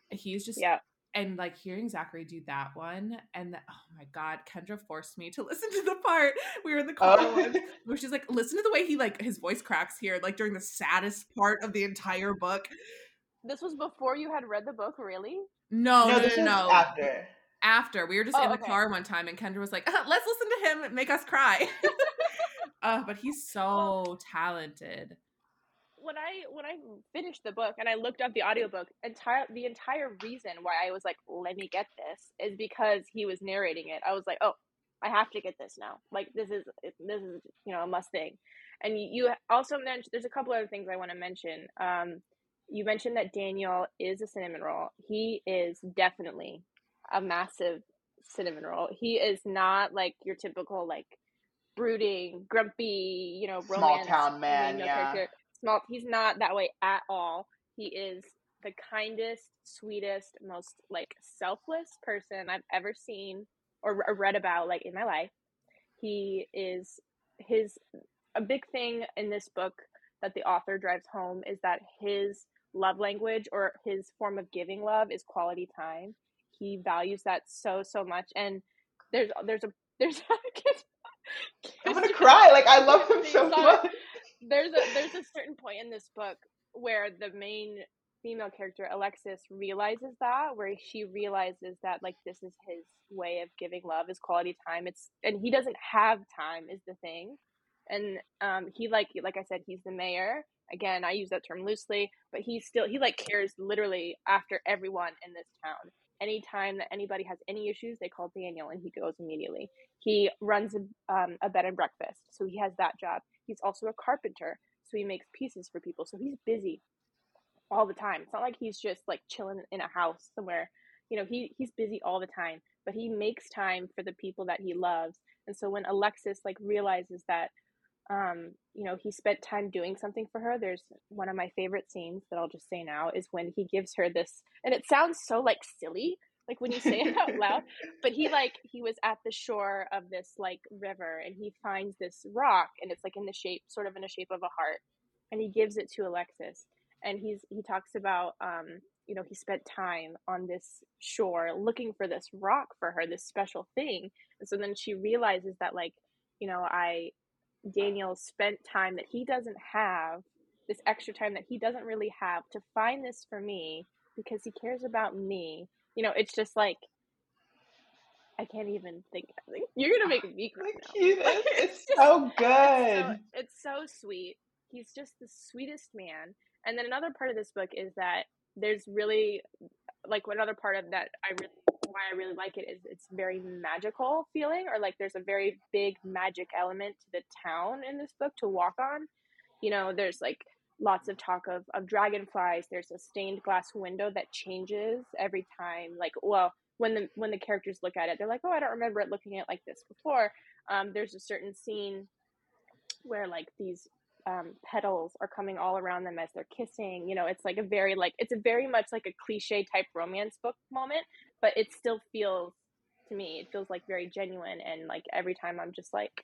A: he's just
C: yeah
A: and like hearing Zachary do that one, and the, oh my god, Kendra forced me to listen to the part we were in the car
B: Oh.
A: one, where she's like, listen to the way he like his voice cracks here, like during the saddest part of the entire book.
C: this was before you had read the book really
A: No,
B: no,
A: no,
B: this
A: no,
B: is
A: no.
B: after.
A: After we were just
C: Oh,
A: in the
C: okay.
A: car one time, and Kendra was like, "Uh, let's listen to him make us cry. uh, but he's so talented.
C: When I when I finished the book and I looked up the audiobook, entire the entire reason why I was like, let me get this is because he was narrating it. I was like, oh, I have to get this now. Like this is this is you know a must thing. And you also mentioned there's a couple other things I want to mention. Um, you mentioned that Daniel is a cinnamon roll. He is definitely a massive cinnamon roll. He is not like your typical like brooding, grumpy, you know,
B: small town man. Yeah. Character.
C: Small. He's not that way at all. He is the kindest, sweetest, most like selfless person I've ever seen or, or read about like in my life. He is his a big thing in this book that the author drives home is that his love language or his form of giving love is quality time. He values that so so much and there's there's a there's
B: I'm gonna cry. Like I love him so much.
C: There's a there's a certain point in this book where the main female character Alexis realizes that, where she realizes that like this is his way of giving love is quality time. It's and he doesn't have time is the thing, and um he like like I said he's the mayor. Again, I use that term loosely, but he still he like cares literally after everyone in this town anytime that anybody has any issues, they call Daniel and he goes immediately. He runs a, um, a bed and breakfast, so he has that job. He's also a carpenter, so he makes pieces for people. So he's busy all the time. It's not like he's just like chilling in a house somewhere. You know, he he's busy all the time, but he makes time for the people that he loves. And so when Alexis like realizes that um, you know, he spent time doing something for her. There's one of my favorite scenes that I'll just say now is when he gives her this, and it sounds so like silly, like when you say it out loud, but he like, he was at the shore of this like river and he finds this rock and it's like in the shape, sort of in the shape of a heart. And he gives it to Alexis. And he's, he talks about, um, you know, he spent time on this shore looking for this rock for her, this special thing. And so then she realizes that, like, you know, I, Daniel spent time that he doesn't have, this extra time that he doesn't really have to find this for me because he cares about me. You know, it's just like I can't even think. You're gonna make me cry. Now.
B: it's, it's just, so good. It's
C: so, it's so sweet. He's just the sweetest man. And then another part of this book is that there's really like another part of that I really why I really like it is it's very magical feeling, or like there's a very big magic element to the town in this book to walk on. You know, there's like lots of talk of, of dragonflies. There's a stained glass window that changes every time. Like, well, when the when the characters look at it, they're like, oh, I don't remember it looking at like this before. Um, there's a certain scene where like these um, petals are coming all around them as they're kissing. You know, it's like a very like it's a very much like a cliche type romance book moment, but it still feels to me it feels like very genuine and like every time I'm just like,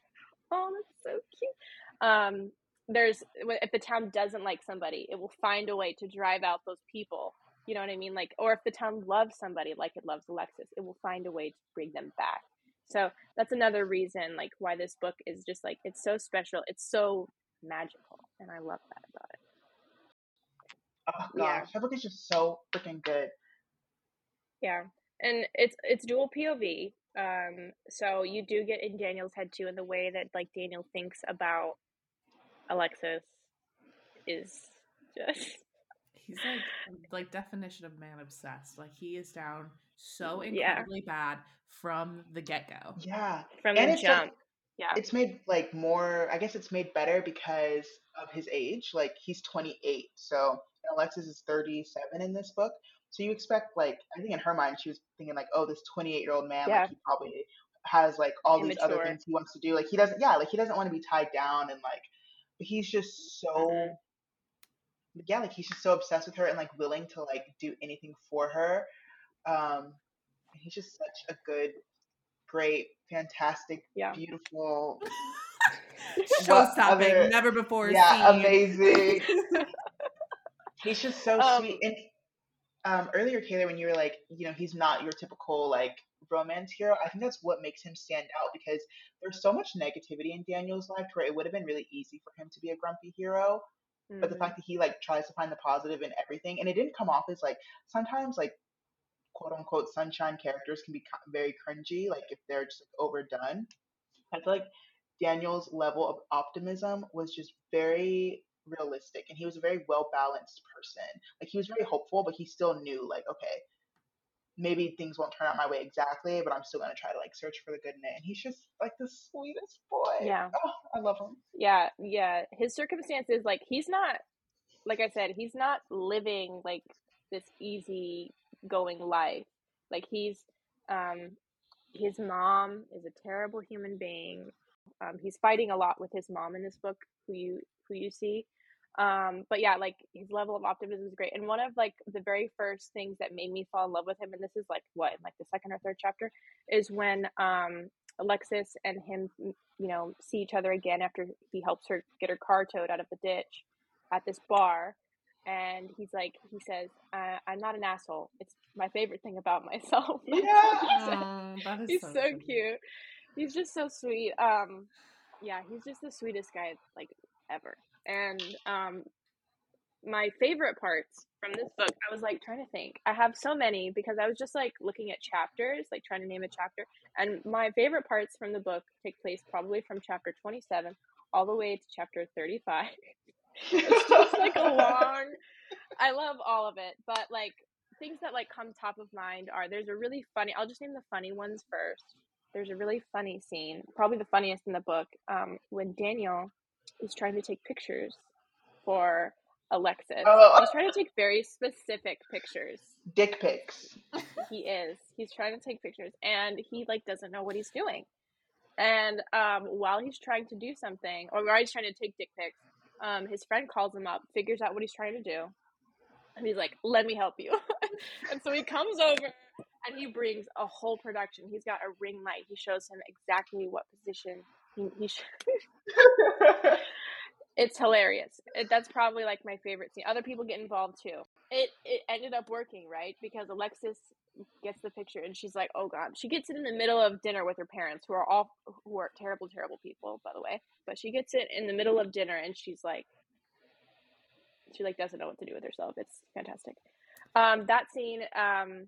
C: oh, that's so cute. Um, there's if the town doesn't like somebody, it will find a way to drive out those people. You know what I mean? Like, or if the town loves somebody like it loves Alexis, it will find a way to bring them back. So that's another reason, like, why this book is just like it's so special. It's so magical, and I love that about it.
B: Oh gosh, yeah. that book is just so freaking good.
C: Yeah, and it's it's dual POV. Um, so you do get in Daniel's head too, in the way that like Daniel thinks about Alexis is just.
A: He's like like definition of man obsessed. Like he is down so incredibly yeah. bad from the get go.
B: Yeah,
C: from and the jump. Like,
B: yeah. It's made like more I guess it's made better because of his age. Like he's 28. So Alexis is 37 in this book. So you expect like I think in her mind she was thinking like, oh, this 28 year old man yeah. like he probably has like all Immature. these other things he wants to do. Like he doesn't yeah, like he doesn't want to be tied down and like but he's just so yeah, like he's just so obsessed with her and like willing to like do anything for her. Um he's just such a good great, fantastic, yeah. beautiful.
A: Show stopping, never before
B: yeah, seen. amazing. he's just so um, sweet. And um, earlier, Kayla, when you were like, you know, he's not your typical like romance hero. I think that's what makes him stand out because there's so much negativity in Daniel's life where it would have been really easy for him to be a grumpy hero. Mm-hmm. But the mm-hmm. fact that he like tries to find the positive in everything, and it didn't come off as like sometimes like quote unquote sunshine characters can be very cringy, like if they're just like, overdone. I feel like Daniel's level of optimism was just very realistic and he was a very well balanced person. Like he was very hopeful, but he still knew like, okay, maybe things won't turn out my way exactly, but I'm still gonna try to like search for the good in it. And he's just like the sweetest boy.
C: Yeah.
B: Oh, I love him.
C: Yeah, yeah. His circumstances, like he's not, like I said, he's not living like this easy going life. Like he's, um, his mom is a terrible human being. Um, he's fighting a lot with his mom in this book, who you who you see. Um, but yeah, like his level of optimism is great. And one of like the very first things that made me fall in love with him, and this is like what in like the second or third chapter, is when um Alexis and him, you know, see each other again after he helps her get her car towed out of the ditch at this bar. And he's like, he says, uh, "I'm not an asshole. It's my favorite thing about myself."
B: Yeah.
C: he said.
A: Oh,
C: he's
A: so,
C: so, cute. He's just so sweet. Um, yeah, he's just the sweetest guy like ever. And um, my favorite parts from this book, I was like trying to think. I have so many because I was just like looking at chapters, like trying to name a chapter. And my favorite parts from the book take place probably from chapter 27 all the way to chapter 35. it's just like a long I love all of it, but like things that like come top of mind are there's a really funny I'll just name the funny ones first. There's a really funny scene, probably the funniest in the book, um, when Daniel is trying to take pictures for Alexis.
B: Oh.
C: He's trying to take very specific pictures.
B: Dick pics.
C: He is. He's trying to take pictures and he like doesn't know what he's doing. And um, while he's trying to do something, or while he's trying to take dick pics, um, his friend calls him up, figures out what he's trying to do, and he's like, "Let me help you." and so he comes over and he brings a whole production. He's got a ring light. He shows him exactly what position he. he sh- it's hilarious. It, that's probably like my favorite scene. Other people get involved too. It it ended up working right because Alexis gets the picture and she's like, "Oh God!" She gets it in the middle of dinner with her parents, who are all who are terrible, terrible people, by the way. But she gets it in the middle of dinner and she's like, she like doesn't know what to do with herself. It's fantastic. Um, that scene. Um,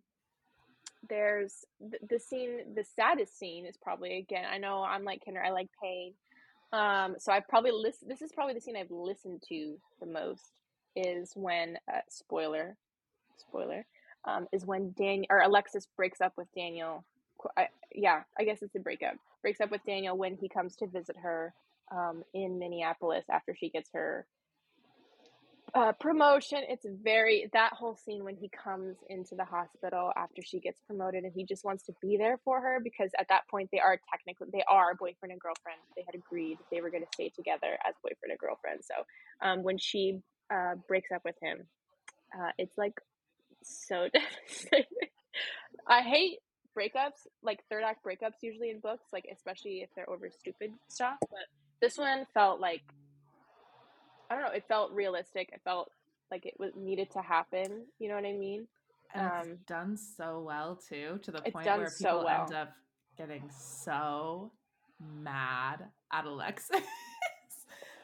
C: there's the, scene. The saddest scene is probably again. I know I'm like Kinder. I like pain. Um, so I've probably listened. This is probably the scene I've listened to the most. Is when uh, spoiler, spoiler, um, is when Daniel or Alexis breaks up with Daniel. I, yeah, I guess it's a breakup. Breaks up with Daniel when he comes to visit her um, in Minneapolis after she gets her uh, promotion. It's very that whole scene when he comes into the hospital after she gets promoted and he just wants to be there for her because at that point they are technically they are boyfriend and girlfriend. They had agreed they were going to stay together as boyfriend and girlfriend. So um, when she uh, breaks up with him, uh, it's like so devastating. I hate breakups, like third act breakups usually in books, like especially if they're over stupid stuff. But this one felt like I don't know, it felt realistic. It felt like it was needed to happen. You know what I mean?
A: And
C: Um,
A: it's done so well too, to the point
C: done
A: where
C: so
A: people
C: well.
A: end up getting so mad at Alexis.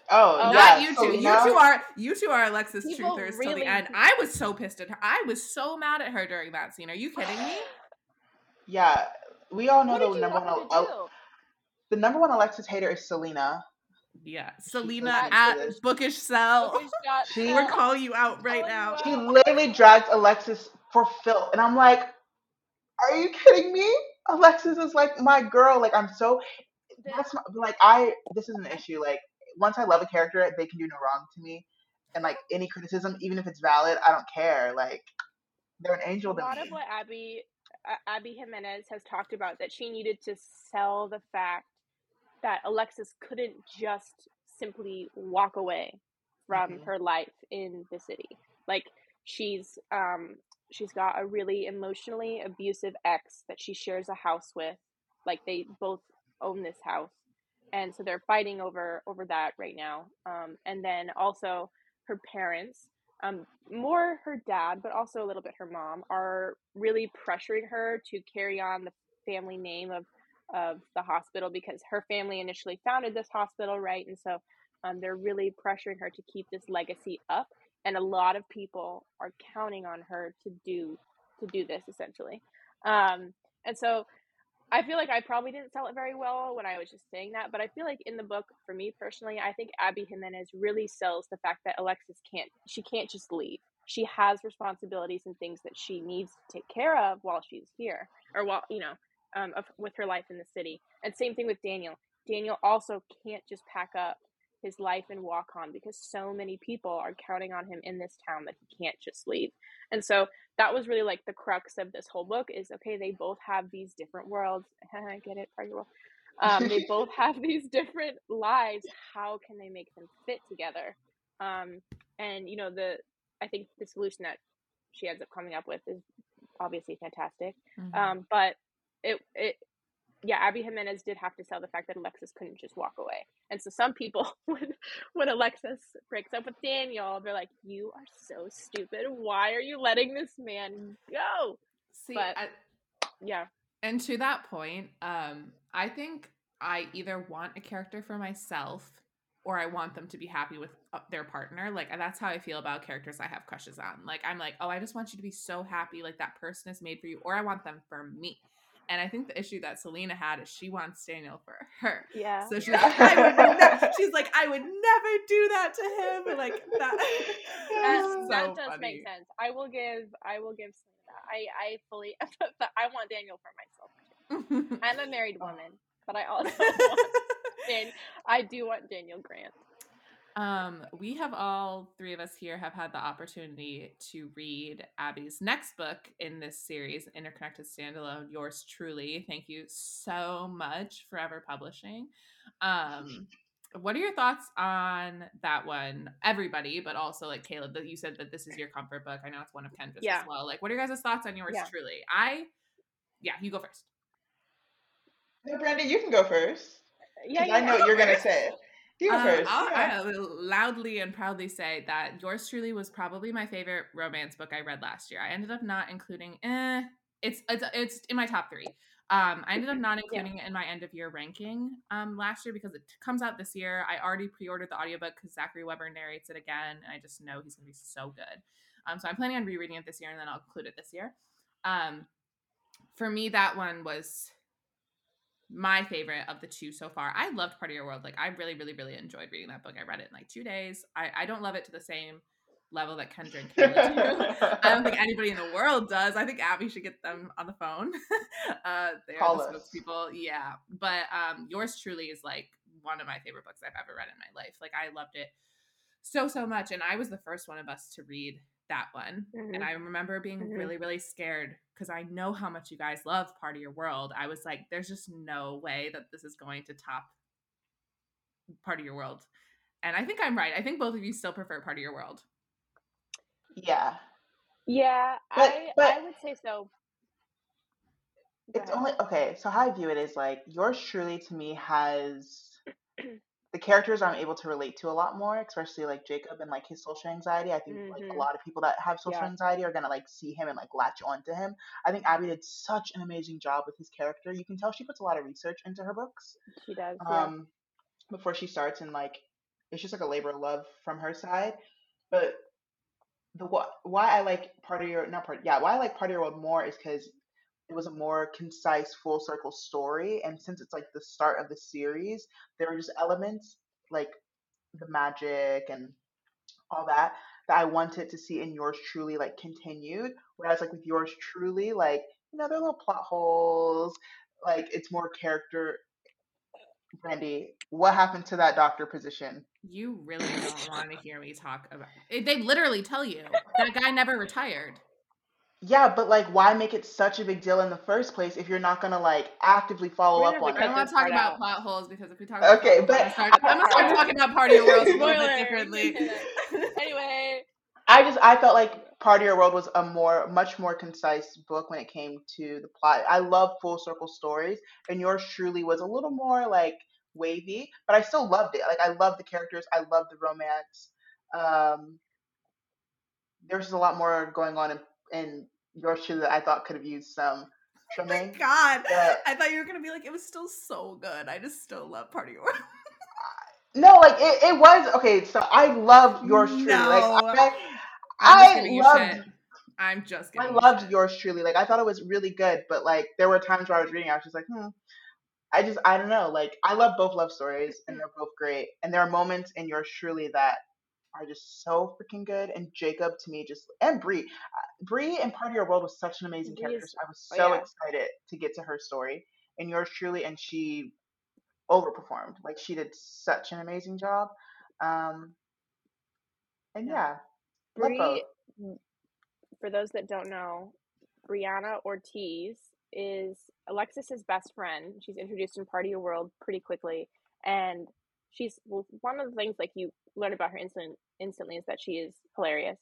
B: Oh,
C: Oh,
A: Not
B: yeah.
A: you two.
B: Selena.
A: You two are you two are Alexis
C: People
A: truthers till the end. I was so pissed at her. I was so mad at her during that scene. Are you kidding me?
B: Yeah, we all know
C: what
B: the number one.
C: her to
B: Al- the number one Alexis hater is Selena.
A: Yeah, Selena at
B: this.
A: Bookish Cell.
C: Bookish
B: She-
A: We're calling you out right now.
B: She literally drags Alexis for Phil, and I'm like, are you kidding me? Alexis is like my girl. Like I'm so. That's my, like I. This is an issue. Like once I love a character, they can do no wrong to me, and like any criticism, even if it's valid, I don't care. Like they're an angel
C: a
B: to
C: lot
B: me.
C: of what Abby Abby Jimenez has talked about that she needed to sell the fact that Alexis couldn't just simply walk away from
B: Mhm.
C: her life in the city. Like she's um she's got a really emotionally abusive ex that she shares a house with. Like they both own this house. And so they're fighting over over that right now. Um and then also her parents um, more her dad, but also a little bit her mom, are really pressuring her to carry on the family name of of the hospital because her family initially founded this hospital, right? And so um, they're really pressuring her to keep this legacy up, and a lot of people are counting on her to do to do this essentially. Um, and so I feel like I probably didn't sell it very well when I was just saying that, but I feel like in the book, for me personally, I think Abby Jimenez really sells the fact that Alexis can't, she can't just leave. She has responsibilities and things that she needs to take care of while she's here, or while, you know, um, of, with her life in the city. And same thing with Daniel. Daniel also can't just pack up his life and walk on because so many people are counting on him in this town that he can't just leave. And so that was really like the crux of this whole book is okay, they both have these different worlds. I get it, part of your world. Um, they both have these different lives. How can they make them fit together? Um, and you know, the I think the solution that she ends up coming up with is obviously fantastic. Mm-hmm. Um, but it it yeah, Abby Jimenez did have to sell the fact that Alexis couldn't just walk away. And so some people, when when Alexis breaks up with Daniel, they're like, "You are so stupid. Why are you letting this man go?"
A: See, but, I, yeah. And to that point, um, I think I either want a character for myself or I want them to be happy with uh, their partner. Like that's how I feel about characters I have crushes on. Like I'm like, "Oh, I just want you to be so happy like that person is made for you," or I want them for me. And I think the issue that Selena had is she wants Daniel for her.
C: Yeah.
A: So she's like, I would ne- she's like, I would never do that to him. Like that.
C: so that does funny. make sense. I will give I will give Selena that. I I fully I want Daniel for myself. I'm a married woman, but I also want Dan- I do want Daniel Grant.
A: Um, we have all three of us here have had the opportunity to read Abby's next book in this series, Interconnected Standalone, Yours Truly. Thank you so much, Forever Publishing. Um, what are your thoughts on that one? Everybody, but also like Caleb, that you said that this is your comfort book. I know it's one of Kendra's yeah. as well. Like, what are your guys' thoughts on yours yeah. truly? I yeah, you go first.
B: No, Brandon, you can go first.
C: Yeah,
B: I know what you're gonna say. You um, first.
A: I'll, yeah. I'll loudly and proudly say that yours truly was probably my favorite romance book I read last year. I ended up not including. Eh, it's it's it's in my top three. Um, I ended up not including yeah. it in my end of year ranking um, last year because it comes out this year. I already pre-ordered the audiobook because Zachary Webber narrates it again, and I just know he's gonna be so good. Um, so I'm planning on rereading it this year, and then I'll include it this year. Um, for me, that one was my favorite of the two so far. I loved Part of Your World. Like I really, really, really enjoyed reading that book. I read it in like two days. I, I don't love it to the same level that Kendra and Kayla do. I don't think anybody in the world does. I think Abby should get them on the phone. uh, they are the spokespeople. Yeah. But um, yours truly is like one of my favorite books I've ever read in my life. Like I loved it so, so much. And I was the first one of us to read that one. Mm-hmm. And I remember being mm-hmm. really, really scared because I know how much you guys love Part of Your World. I was like, there's just no way that this is going to top Part of Your World. And I think I'm right. I think both of you still prefer Part of Your World.
B: Yeah.
C: Yeah, but, I, but I would say so.
B: It's only okay. So how I view it is like yours truly to me has the characters I'm able to relate to a lot more, especially like Jacob and like his social anxiety. I think mm-hmm. like a mm-hmm. lot of people that have social yeah. anxiety are gonna like see him and like latch onto him. I think Abby did such an amazing job with his character. You can tell she puts a lot of research into her books.
C: She does.
B: Um, yeah. before she starts and like it's just like a labor of love from her side. But the what why I like part of your not part yeah why I like part of your world more is because it was a more concise full circle story and since it's like the start of the series there were just elements like the magic and all that that i wanted to see in yours truly like continued whereas like with yours truly like you know there are little plot holes like it's more character brandy what happened to that doctor position
A: you really don't want to hear me talk about it. they literally tell you that guy never retired
B: yeah, but like, why make it such a big deal in the first place if you're not gonna like actively follow up on
A: it? I don't want to talk about out. plot holes because if we talk
B: about okay, but
A: I'm gonna start, talking about Part of Your World a little bit differently.
C: anyway,
B: I just I felt like Part of Your World was a more, much more concise book when it came to the plot. I love full circle stories, and yours truly was a little more like wavy, but I still loved it. Like I love the characters, I love the romance. Um, there's a lot more going on in and yours truly that I thought could have used some trimming.
A: Oh God, but, I thought you were gonna be like, it was still so good. I just still love Part of Your World.
B: no, like it, it was okay. So I loved yours truly. No. Like I, I loved.
A: I'm just
B: I loved
A: shit.
B: yours truly. Like I thought it was really good, but like there were times where I was reading, I was just like, hmm. I just I don't know. Like I love both love stories and they're both great. And there are moments in yours truly that are just so freaking good. And Jacob to me just and Bree, Uh, Bree in Part of Your World was such an amazing character. So I was
C: oh,
B: so
C: yeah.
B: excited to get to her story and yours truly, and she overperformed. Like she did such an amazing job. Um, and
C: Yeah.
B: yeah.
C: Bree, for those that don't know, Brianna Ortiz is Alexis's best friend. She's introduced in Part of Your World pretty quickly, and she's well, one of the things like you learn about her instant instantly is that she is hilarious.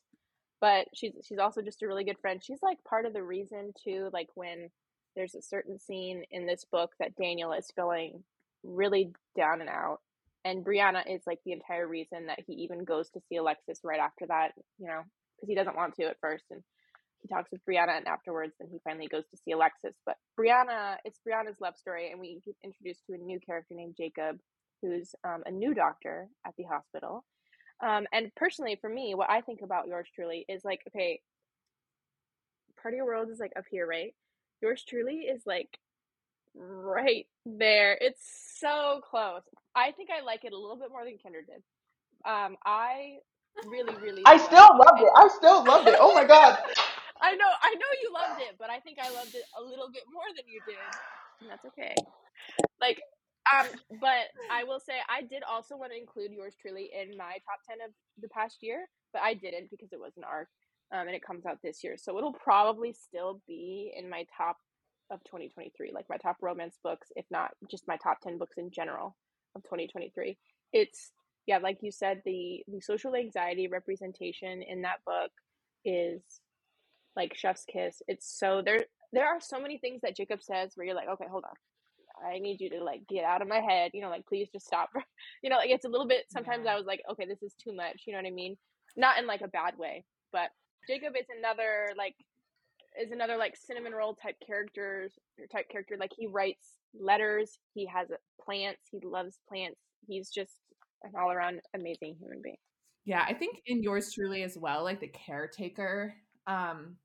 C: But she's she's also just a really good friend. She's like part of the reason too, like when there's a certain scene in this book that Daniel is feeling really down and out. And Brianna is like the entire reason that he even goes to see Alexis right after that, you know, because he doesn't want to at first. And he talks with Brianna, and afterwards, then he finally goes to see Alexis. But Brianna, it's Brianna's love story, and we get introduced to a new character named Jacob, who's um, a new doctor at the hospital. Um, and personally, for me, what I think about yours truly is like, okay, part of your world is like up here, right? Yours truly is like right there. It's so close. I think I like it a little bit more than Kendra did. Um, I really, really.
B: I still loved it. I still loved it. Oh my god.
C: I know, I know you loved it, but I think I loved it a little bit more than you did, and that's okay. Like, um, but I will say I did also want to include yours truly in my top ten of the past year, but I didn't because it was an arc, um, and it comes out this year, so it'll probably still be in my top of 2023, like my top romance books, if not just my top ten books in general of 2023. It's yeah, like you said, the the social anxiety representation in that book is like chef's kiss. It's so there there are so many things that Jacob says where you're like, okay, hold on. I need you to like get out of my head, you know, like please just stop. you know, like it's a little bit sometimes
A: Yeah.
C: I was like, okay, this is too much, you know what I mean? Not in like a bad way, but Jacob is another like is another like cinnamon roll type characters type character. Like he writes letters, he has plants, he loves plants. He's just an all around amazing human being.
A: Yeah, I think in yours truly as well, like the caretaker, um,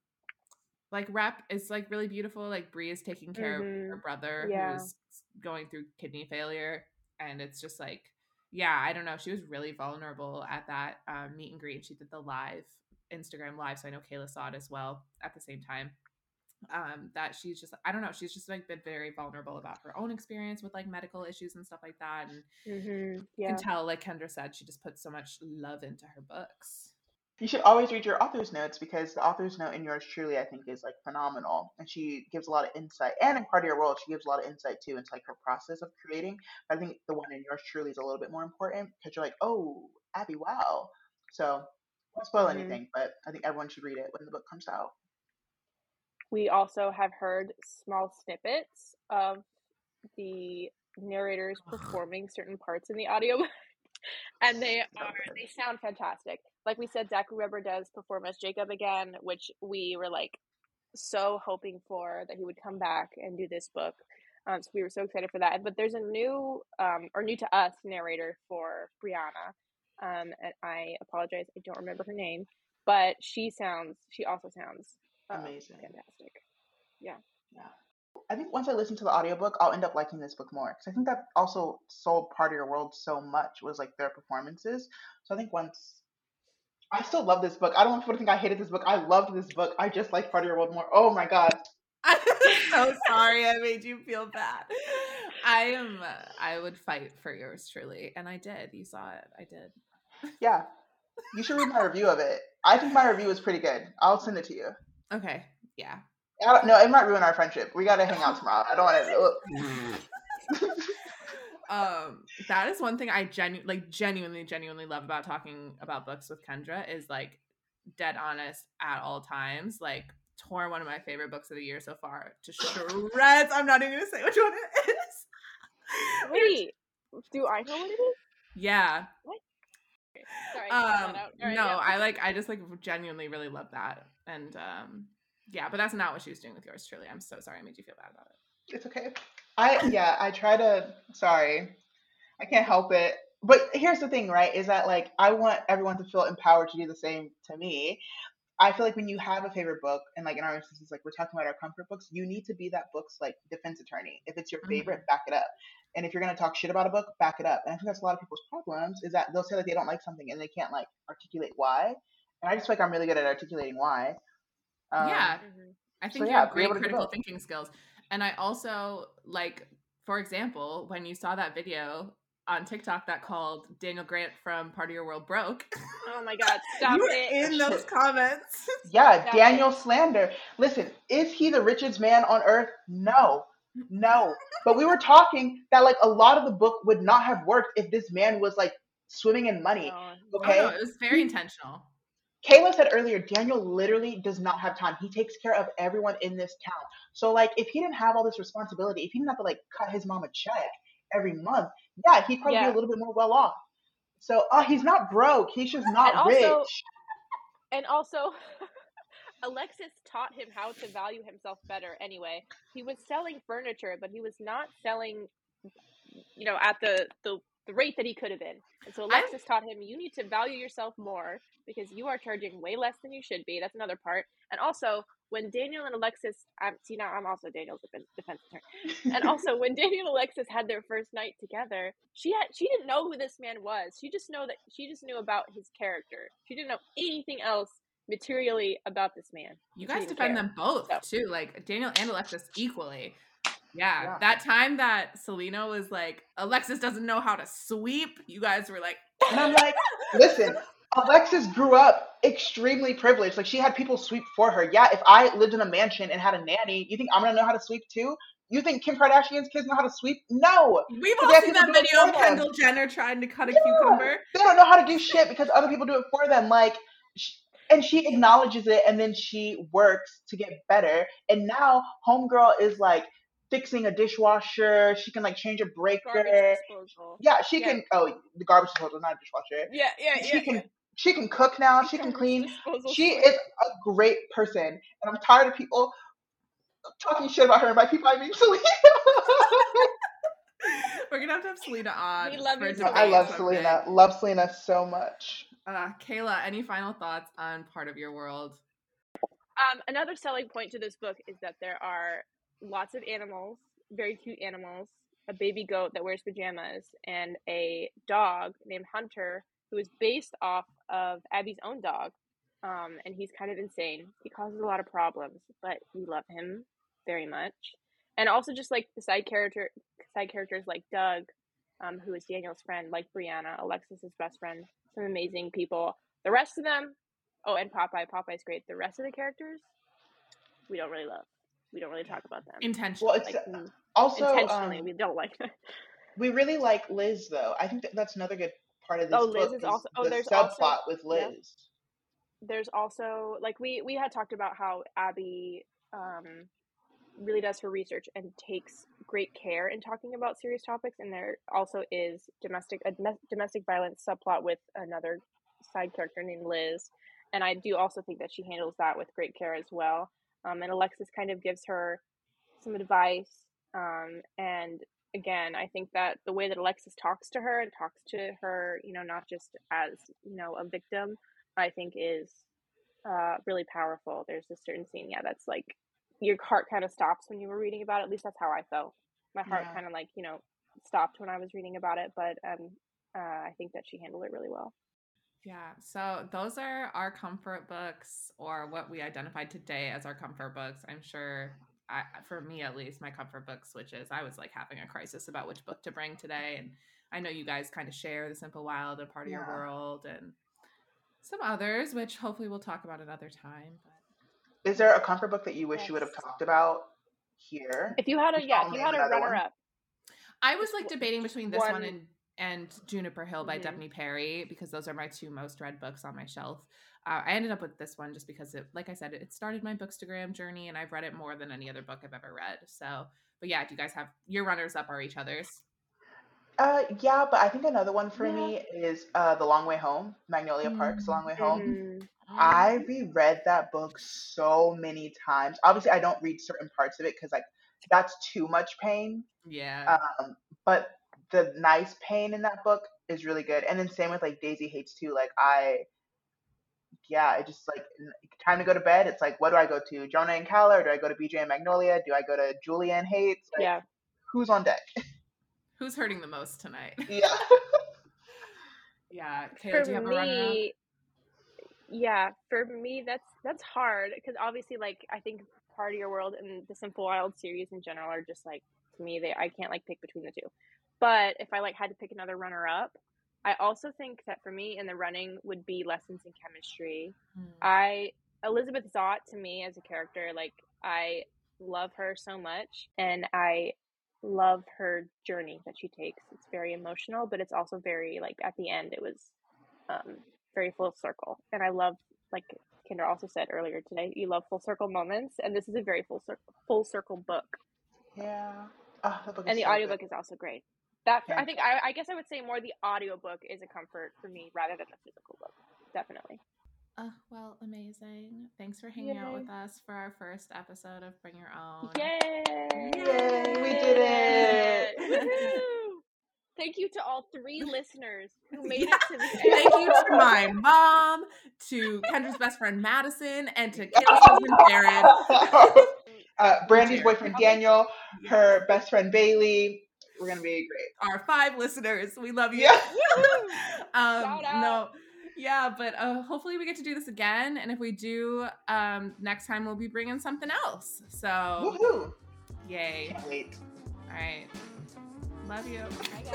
A: like rep is like really beautiful. Like Bree is taking care of her
C: Mhm.
A: brother
C: Yeah.
A: who's going through kidney failure, and it's just like, yeah, I don't know. She was really vulnerable at that um, meet and greet. She did the live Instagram live, so I know Kayla saw it as well at the same time. Um, that she's just, I don't know, she's just like been very vulnerable about her own experience with like medical issues and stuff like that, and
C: Mm-hmm.
A: you can tell, like Kendra said, she just put so much love into her books.
B: You should always read your author's notes because the author's note in yours truly, I think, is like phenomenal, and she gives a lot of insight. And in part of your world, she gives a lot of insight too into like her process of creating. But I think the one in yours truly is a little bit more important because you're like, oh, Abby, wow. So, won't spoil
C: Mhm.
B: anything, but I think everyone should read it when the book comes out.
C: We also have heard small snippets of the narrators performing certain parts in the audiobook. and they are they sound fantastic. Like we said, Zachary Webber does perform as Jacob again, which we were like so hoping for that he would come back and do this book. Um, so we were so excited for that. But there's a new um, or new to us narrator for Brianna. Um, and I apologize, I don't remember her name, but she sounds she also sounds uh,
B: Amazing.
C: fantastic.
B: Yeah, Yeah. I think once I listen to the audiobook, I'll end up liking this book more because I think that also sold part of your world so much was like their performances. So I think once I still love this book. I don't want people to think I hated this book. I loved this book. I just like part of your world more. Oh my god.
A: I'm so sorry I made you feel bad. I am. Uh, I would fight for yours truly, and I did. You saw it. I did.
B: Yeah. You should read my review of it. I think my review is pretty good. I'll send it to you.
A: Okay. Yeah.
B: I don't, no, it might ruin our friendship. We gotta hang out tomorrow. I don't want to.
A: Um, that is one thing I genu- like genuinely, genuinely love about talking about books with Kendra is like dead honest at all times. Like tore one of my favorite books of the year so far to shreds. I'm not even gonna say which one it is.
C: Wait, do I know what it is?
A: Yeah.
C: Sorry,
A: Um,
C: out. All right,
A: no,
C: yeah.
A: I like I just like genuinely really love that. And um yeah, but that's not what she was doing with yours truly. I'm so sorry I made you feel bad about it.
B: It's okay. I yeah, I try to sorry. I can't help it. But here's the thing, right? Is that like I want everyone to feel empowered to do the same to me. I feel like when you have a favorite book, and like in our instances, like we're talking about our comfort books, you need to be that book's like defense attorney. If it's your favorite,
A: Mhm.
B: back it up. And if you're gonna talk shit about a book, back it up. And I think that's a lot of people's problems is that they'll say that they don't like something and they can't like articulate why. And I just feel like I'm really good at articulating why. Um,
A: yeah,
C: Mhm.
A: I
B: so
A: think you
B: yeah,
A: have great
B: able to do
A: critical thinking skills. And I also like, for example, when you saw that video on TikTok that called Daniel Grant from Part of Your World broke,
C: Oh my god, stop
A: you were
C: it.
A: in those comments.
B: Yeah,
C: Stop
B: Daniel slander. Listen, is he the richest man on earth? No. No. But we were talking that like a lot of the book would not have worked if this man was like swimming in money. Oh.
C: Oh, no.
B: Okay.
A: Oh no, it was very intentional.
B: Kayla said earlier, Daniel literally does not have time. He takes care of everyone in this town. So like if he didn't have all this responsibility, if he didn't have to like cut his mom a check every month, yeah, he'd probably
C: Yeah.
B: be a little bit more well off. So uh he's not broke. He's just not
C: And also-
B: rich.
C: And also, Alexis taught him how to value himself better anyway. He was selling furniture, but he was not selling, you know, at the, the, the rate that he could have been. And so
A: I'm-
C: Alexis taught him you need to value yourself more because you are charging way less than you should be. That's another part. And also, when Daniel and Alexis, I'm, see now I'm also Daniel's defense, defense attorney. And also, when Daniel and Alexis had their first night together, she had she didn't know who this man was. She just know that she just knew about his character. She didn't know anything else materially about this man.
A: You guys defend
C: care.
A: them both
C: So-
A: too, like Daniel and Alexis equally. Yeah,
B: Yeah.
A: that time that Selena was like, Alexis doesn't know how to sweep. You guys were like,
B: And I'm like, listen, Alexis grew up extremely privileged. Like she had people sweep for her. Yeah, if I lived in a mansion and had a nanny, you think I'm gonna know how to sweep too? You think Kim Kardashian's kids know how to sweep? No.
A: we've all seen that
B: to do it
A: video of. Kendall Jenner trying to cut a
B: Yeah.
A: cucumber.
B: They don't know how to do shit because other people do it for them. Like, and she acknowledges it and then she works to get better. And now Homegirl is like fixing a dishwasher. She can like change a breaker.
C: Garbage disposal.
B: Yeah, she
C: Yeah.
B: can. Oh, the garbage disposal, not a dishwasher.
C: Yeah, yeah, yeah.
B: She can.
C: yeah.
B: She can cook now. She can clean. She is a great person, and I'm tired of people talking shit about her. And by people, I mean Selena.
A: We're gonna have to have Selena on.
C: We love
A: for a
C: you,
B: I love
A: someday.
B: Selena. Love Selena so much.
A: Uh, Kayla, any final thoughts on part of your world?
C: Um, another selling point to this book is that there are lots of animals, very cute animals, a baby goat that wears pajamas, and a dog named Hunter who is based off of Abby's own dog. Um, and he's kind of insane. He causes a lot of problems, but we love him very much. And also just like the side character side characters like Doug, um, who is Daniel's friend, like Brianna, Alexis's best friend, some amazing people. The rest of them, Oh, and Popeye. Popeye's great. The rest of the characters, we don't really love. We don't really talk about them.
A: Intentional.
B: Well, it's
C: Like mm,
B: also
C: intentionally,
B: um,
C: we don't like them.
B: we really like Liz though. I think that that's another good part of this
C: Oh,
B: book.
C: Liz is also- oh,
B: the
C: there's
B: subplot
C: also-
B: with
C: yeah.
B: Liz.
C: There's also like we we had talked about how Abby um really does her research and takes great care in talking about serious topics, and there also is domestic a domestic violence subplot with another side character named Liz, and I do also think that she handles that with great care as well. Um, and Alexis kind of gives her some advice, um, and again, I think that the way that Alexis talks to her and talks to her, you know, not just as you know a victim, I think is uh, really powerful. There's a certain scene, yeah, that's like your heart kind of stops when you were reading about it. At least that's how I felt. My heart
B: Yeah.
C: kind of like you know stopped when I was reading about it, but um, uh, I think that she handled it really well.
A: Yeah, so those are our comfort books, or what we identified today as our comfort books. I'm sure, I, for me at least, my comfort book switches. I was like having a crisis about which book to bring today, and I know you guys kind of share the Simple Wild and part of your world, and some others, which hopefully we'll talk about another time. But
B: Is there a comfort book that you wish you would have talked about here?
C: If you had a
B: Just
C: yeah, if you had a
B: another one.
C: runner up,
A: I was like debating between this one
C: one-
A: and and Juniper Hill by
C: Mhm.
A: Devney Perry because those are my two most read books on my shelf. Uh, I ended up with this one just because it, like I said, it started my bookstagram journey, and I've read it more than any other book I've ever read. So, but yeah, do you guys have your runners up are each other's?
B: Uh, yeah, but I think another one for
C: Yeah.
B: me is uh, The Long Way Home, Magnolia Parks The Long Way Home.
C: Mhm.
B: I reread that book so many times. Obviously, I don't read certain parts of it because like that's too much pain.
A: yeah,
B: Um, but the nice pain in that book is really good. And then same with like Daisy Haites too. Like I, yeah, it just like time to go to bed. It's like, what do I go to? Jonah and Calla, or do I go to BJ and Magnolia? Do I go to Julian Haites? Like,
C: yeah.
B: Who's on deck?
A: Who's hurting the most tonight?
B: Yeah.
A: yeah. Kayla, do you have a runner-up?
C: me, yeah, for me that's that's hard because obviously, like I think Part of Your World and the Simple Wild series in general are just like to me they I can't like pick between the two. But if I like had to pick another runner up, I also think that for me in the running would be Lessons in Chemistry.
A: Hmm.
C: I Elizabeth Zott to me as a character, like I love her so much and I love her journey that she takes. It's very emotional, but it's also very like at the end it was um very full circle. And I love like Kendra also said earlier today, you love full circle moments and this is a very full circle full circle book.
B: Yeah. Oh, that book is
C: And the
B: so
C: audiobook
B: good.
C: is also great. That
B: Yeah.
C: I think I, I guess I would say more the audiobook is a comfort for me rather than the physical book. Definitely.
A: Oh, well, amazing. Thanks for hanging out with us for our first episode of Bring Your Own.
C: Yay!
B: Yay, we did it.
C: Thank you to all three listeners who made
A: Yeah.
C: it to the end.
A: Thank you to my mom, to Kendra's best friend Madison, and to Kayla's husband Jared.
B: uh, Brandy's boyfriend Daniel, her best friend Bailey. We're gonna be great.
A: Our five listeners. We love you.
B: Yeah.
A: um,
C: Shout out.
A: no. Yeah, but uh, hopefully we get to do this again. And if we do, um, next time we'll be bringing something else. So,
B: Woohoo!
A: yay.
B: Can't wait.
A: All right. Love you.
C: Bye,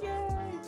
C: guys.